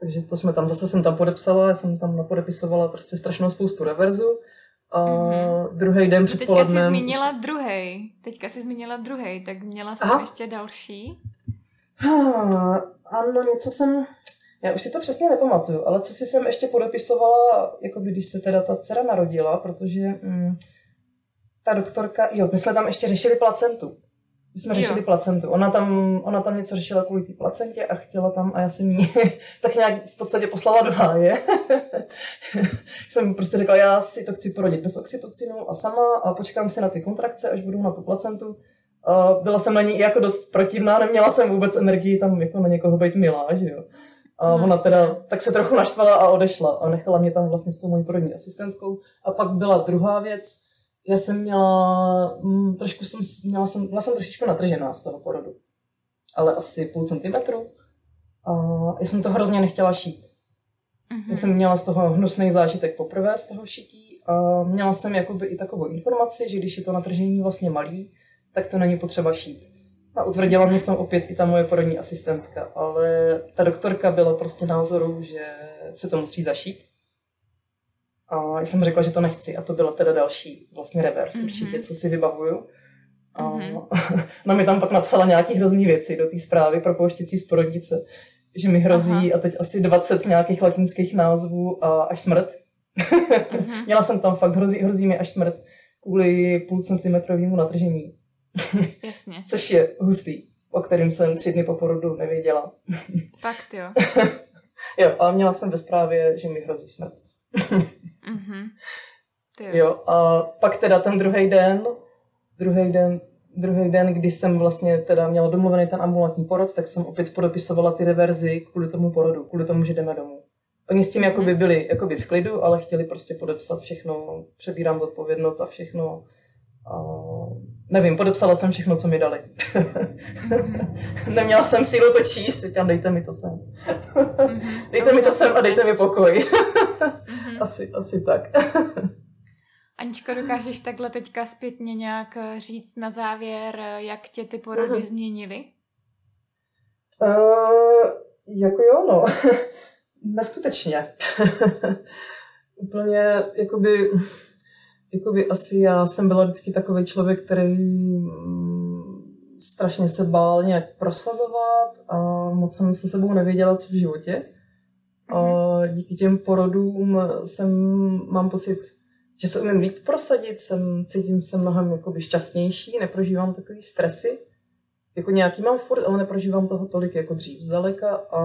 takže to jsme tam, zase jsem tam podepsala, já jsem tam napodepisovala prostě strašnou spoustu reverzu. A mm-hmm. druhý den před Teďka jsi zmínila druhý. Teďka jsi zmínila druhý, tak měla jsi tam ještě další? Ha, ano, něco jsem, já už si to přesně nepamatuju, ale co si jsem ještě podepisovala, jako když se teda ta dcera narodila, protože mm, ta doktorka, jo, my jsme tam ještě řešili placentu. My jsme řešili jo. placentu. Ona tam, ona tam něco řešila kvůli té placentě a chtěla tam, a já jsem jí tak nějak v podstatě poslala do háje. jsem prostě řekla, já si to chci porodit bez oxytocinu a sama a počkám si na ty kontrakce, až budu na tu placentu. Byla jsem na ní jako dost protivná, neměla jsem vůbec energii tam jako na někoho být milá, že jo. A No, ona teda tak se trochu naštvala a odešla a nechala mě tam vlastně s tou mojí porodní asistentkou. A pak byla druhá věc, já jsem měla, mm, trošku jsem, měla jsem, byla jsem trošičku natržená z toho porodu. Ale asi půl centimetru. A já jsem to hrozně nechtěla šít. Mhm. Já jsem měla z toho hnusný zážitek poprvé z toho šití a měla jsem jakoby i takovou informaci, že když je to natržení vlastně malý, tak to není potřeba šít. A utvrdila mě v tom opět i ta moje porodní asistentka, ale ta doktorka byla prostě názoru, že se to musí zašít. A já jsem řekla, že to nechci a to byla teda další vlastně revers Mhm. určitě, co si vybavuju. A Mhm. ona mi tam pak napsala nějaký hrozný věci do té zprávy pro pouštěcí z porodnice, že mi hrozí Aha. a teď asi 20 nějakých latinských názvů a až smrt. Mhm. Měla jsem tam fakt hrozí, hrozí mi až smrt kvůli půl centimetrovému natržení, Jasně. což je hustý, o kterým jsem tři dny po porodu nevěděla. Fakt jo. Jo, a měla jsem ve zprávě, že mi hrozí smrt. Mhm. Ty jo. A pak teda ten druhý den, druhý den, druhý den, kdy jsem vlastně teda měla domluvený ten ambulantní porod, tak jsem opět podepisovala ty reverzy kvůli tomu porodu, kvůli tomu, že jdeme domů. Oni s tím Mhm. jakoby byli jakoby v klidu, ale chtěli prostě podepsat všechno, přebírám zodpovědnost za všechno. A nevím, podepsala jsem všechno, co mi dali. Mhm. Neměla jsem sílu to číst, říkám, dejte mi to sem. Mhm. Dejte mi to sem a dejte mi pokoj. Mhm. asi, asi tak. Aničko, dokážeš takhle teďka zpětně nějak eh, říct na závěr, eh, jak tě ty porody změnily? Uh, jako jo, no. Neskutečně. Úplně, jakoby, jakoby asi já jsem byla vždycky takový člověk, který mm, strašně se bál nějak prosazovat a moc jsem se sebou nevěděla, co v životě. A díky těm porodům jsem, mám pocit, že se umím líp prosadit, jsem, cítím se mnohem jakoby šťastnější, neprožívám takový stresy. Jako nějaký mám furt, ale neprožívám toho tolik jako dřív zdaleka a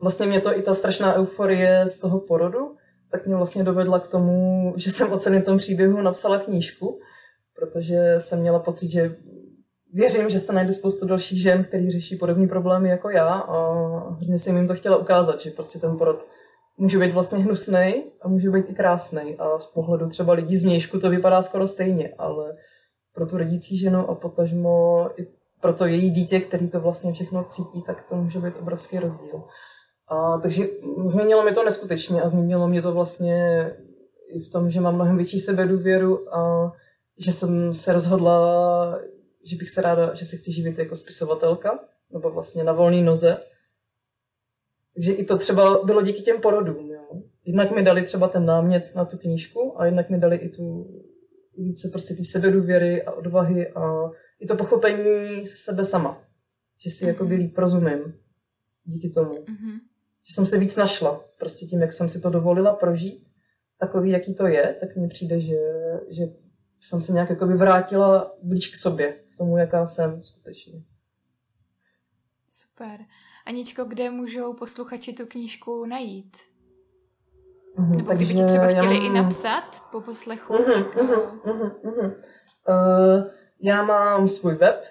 vlastně mě to i ta strašná euforie z toho porodu, tak mě vlastně dovedla k tomu, že jsem o celém tom příběhu napsala knížku, protože jsem měla pocit, že věřím, že se najde spoustu dalších žen, který řeší podobné problémy jako já a hrozně jsem jim to chtěla ukázat, že prostě ten porod může být vlastně hnusný a může být i krásný a z pohledu třeba lidí z mějšku to vypadá skoro stejně, ale pro tu rodící ženu a potažmo i pro to její dítě, který to vlastně všechno cítí, tak to může být obrovský rozdíl. A, takže změnilo mě to neskutečně a změnilo mě to vlastně i v tom, že mám mnohem větší sebedůvěru a že jsem se rozhodla, že bych se ráda, že se chci živit jako spisovatelka, nebo vlastně na volné noze. Takže i to třeba bylo díky těm porodům. Jo. Jednak mi dali třeba ten námět na tu knížku a jednak mi dali i tu více prostě ty sebedůvěry a odvahy a i to pochopení sebe sama. Že si Mhm. jako líp rozumím díky tomu. Mhm. Že jsem se víc našla. Prostě tím, jak jsem si to dovolila prožít, takový, jaký to je, tak mně přijde, že, že jsem se nějak jakoby vrátila blíž k sobě, k tomu, jaká jsem skutečně. Super. Aničko, kde můžou posluchači tu knížku najít? Mhm, Nebo kdyby ti takže třeba já chtěli i mám- napsat po poslechu, Mhm, tak... mhm, eh, mhm, mhm. Uh, já mám svůj web,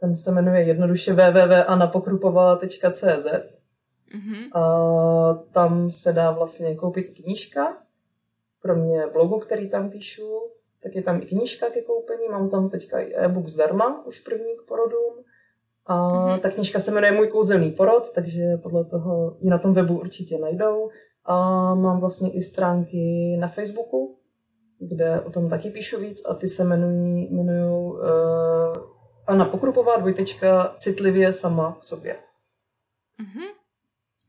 ten se jmenuje jednoduše www.anapokrupova.cz mhm, a tam se dá vlastně koupit knížka, kromě blogu, který tam píšu, tak je tam i knížka ke koupení, mám tam teďka i e-book zdarma, už první k porodům. A Mhm. ta knížka se jmenuje Můj kouzelný porod, takže podle toho ji na tom webu určitě najdou. A mám vlastně i stránky na Facebooku, kde o tom taky píšu víc a ty se jmenují, jmenují uh, Anna Pokrupová, dvojtečka, citlivě sama k sobě. mhm.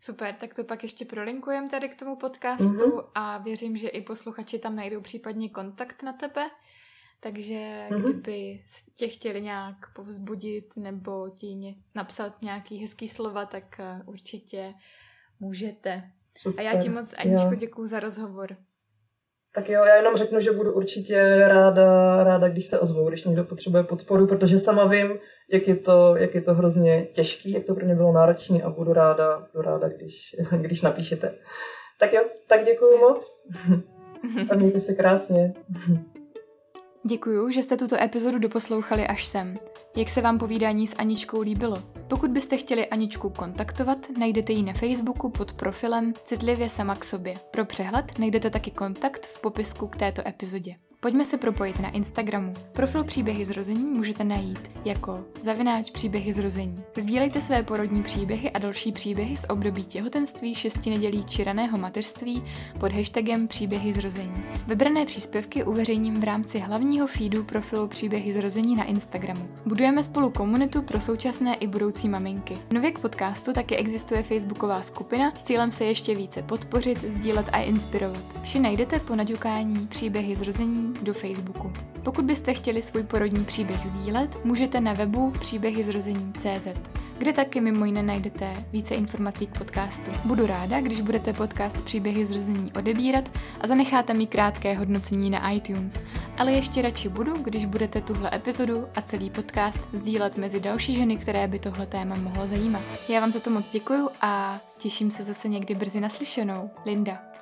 Super, tak to pak ještě prolinkujeme tady k tomu podcastu Mhm. a věřím, že i posluchači tam najdou případně kontakt na tebe. Takže Mhm. kdyby tě chtěli nějak povzbudit nebo ti ně, napsat nějaký hezký slova, tak eh, určitě můžete. Super. A já ti moc, Aničko, Jo. děkuju za rozhovor. Tak jo, já jenom řeknu, že budu určitě ráda, ráda, když se ozvou, když někdo potřebuje podporu, protože sama vím, jak je to, jak je to hrozně těžký, jak to pro mě bylo náročné a budu ráda, budu ráda když, když napíšete. Tak jo, tak děkuji moc a mějte se krásně. Děkuju, že jste tuto epizodu doposlouchali až sem. Jak se vám povídání s Aničkou líbilo? Pokud byste chtěli Aničku kontaktovat, najdete ji na Facebooku pod profilem Citlivě sama k sobě. Pro přehled najdete taky kontakt v popisku k této epizodě. Pojďme se propojit na Instagramu. Profil Příběhy zrození můžete najít jako zavináč příběhy zrození. Sdílejte své porodní příběhy a další příběhy z období těhotenství, šesti nedělí či raného mateřství pod hashtagem Příběhy zrození. Vybrané příspěvky uveřejním v rámci hlavního feedu profilu Příběhy zrození na Instagramu. Budujeme spolu komunitu pro současné i budoucí maminky. Nově k podcastu taky existuje facebooková skupina s cílem se ještě více podpořit, sdílet a inspirovat. Vše najdete po naďukání Příběhy zrození do Facebooku. Pokud byste chtěli svůj porodní příběh sdílet, můžete na webu příběhy CZ, kde taky mimo jiné najdete více informací k podcastu. Budu ráda, když budete podcast Příběhy zrození odebírat a zanecháte mi krátké hodnocení na iTunes. Ale ještě radši budu, když budete tuhle epizodu a celý podcast sdílet mezi další ženy, které by tohle téma mohlo zajímat. Já vám za to moc děkuju a těším se zase někdy brzy naslyšenou. Linda.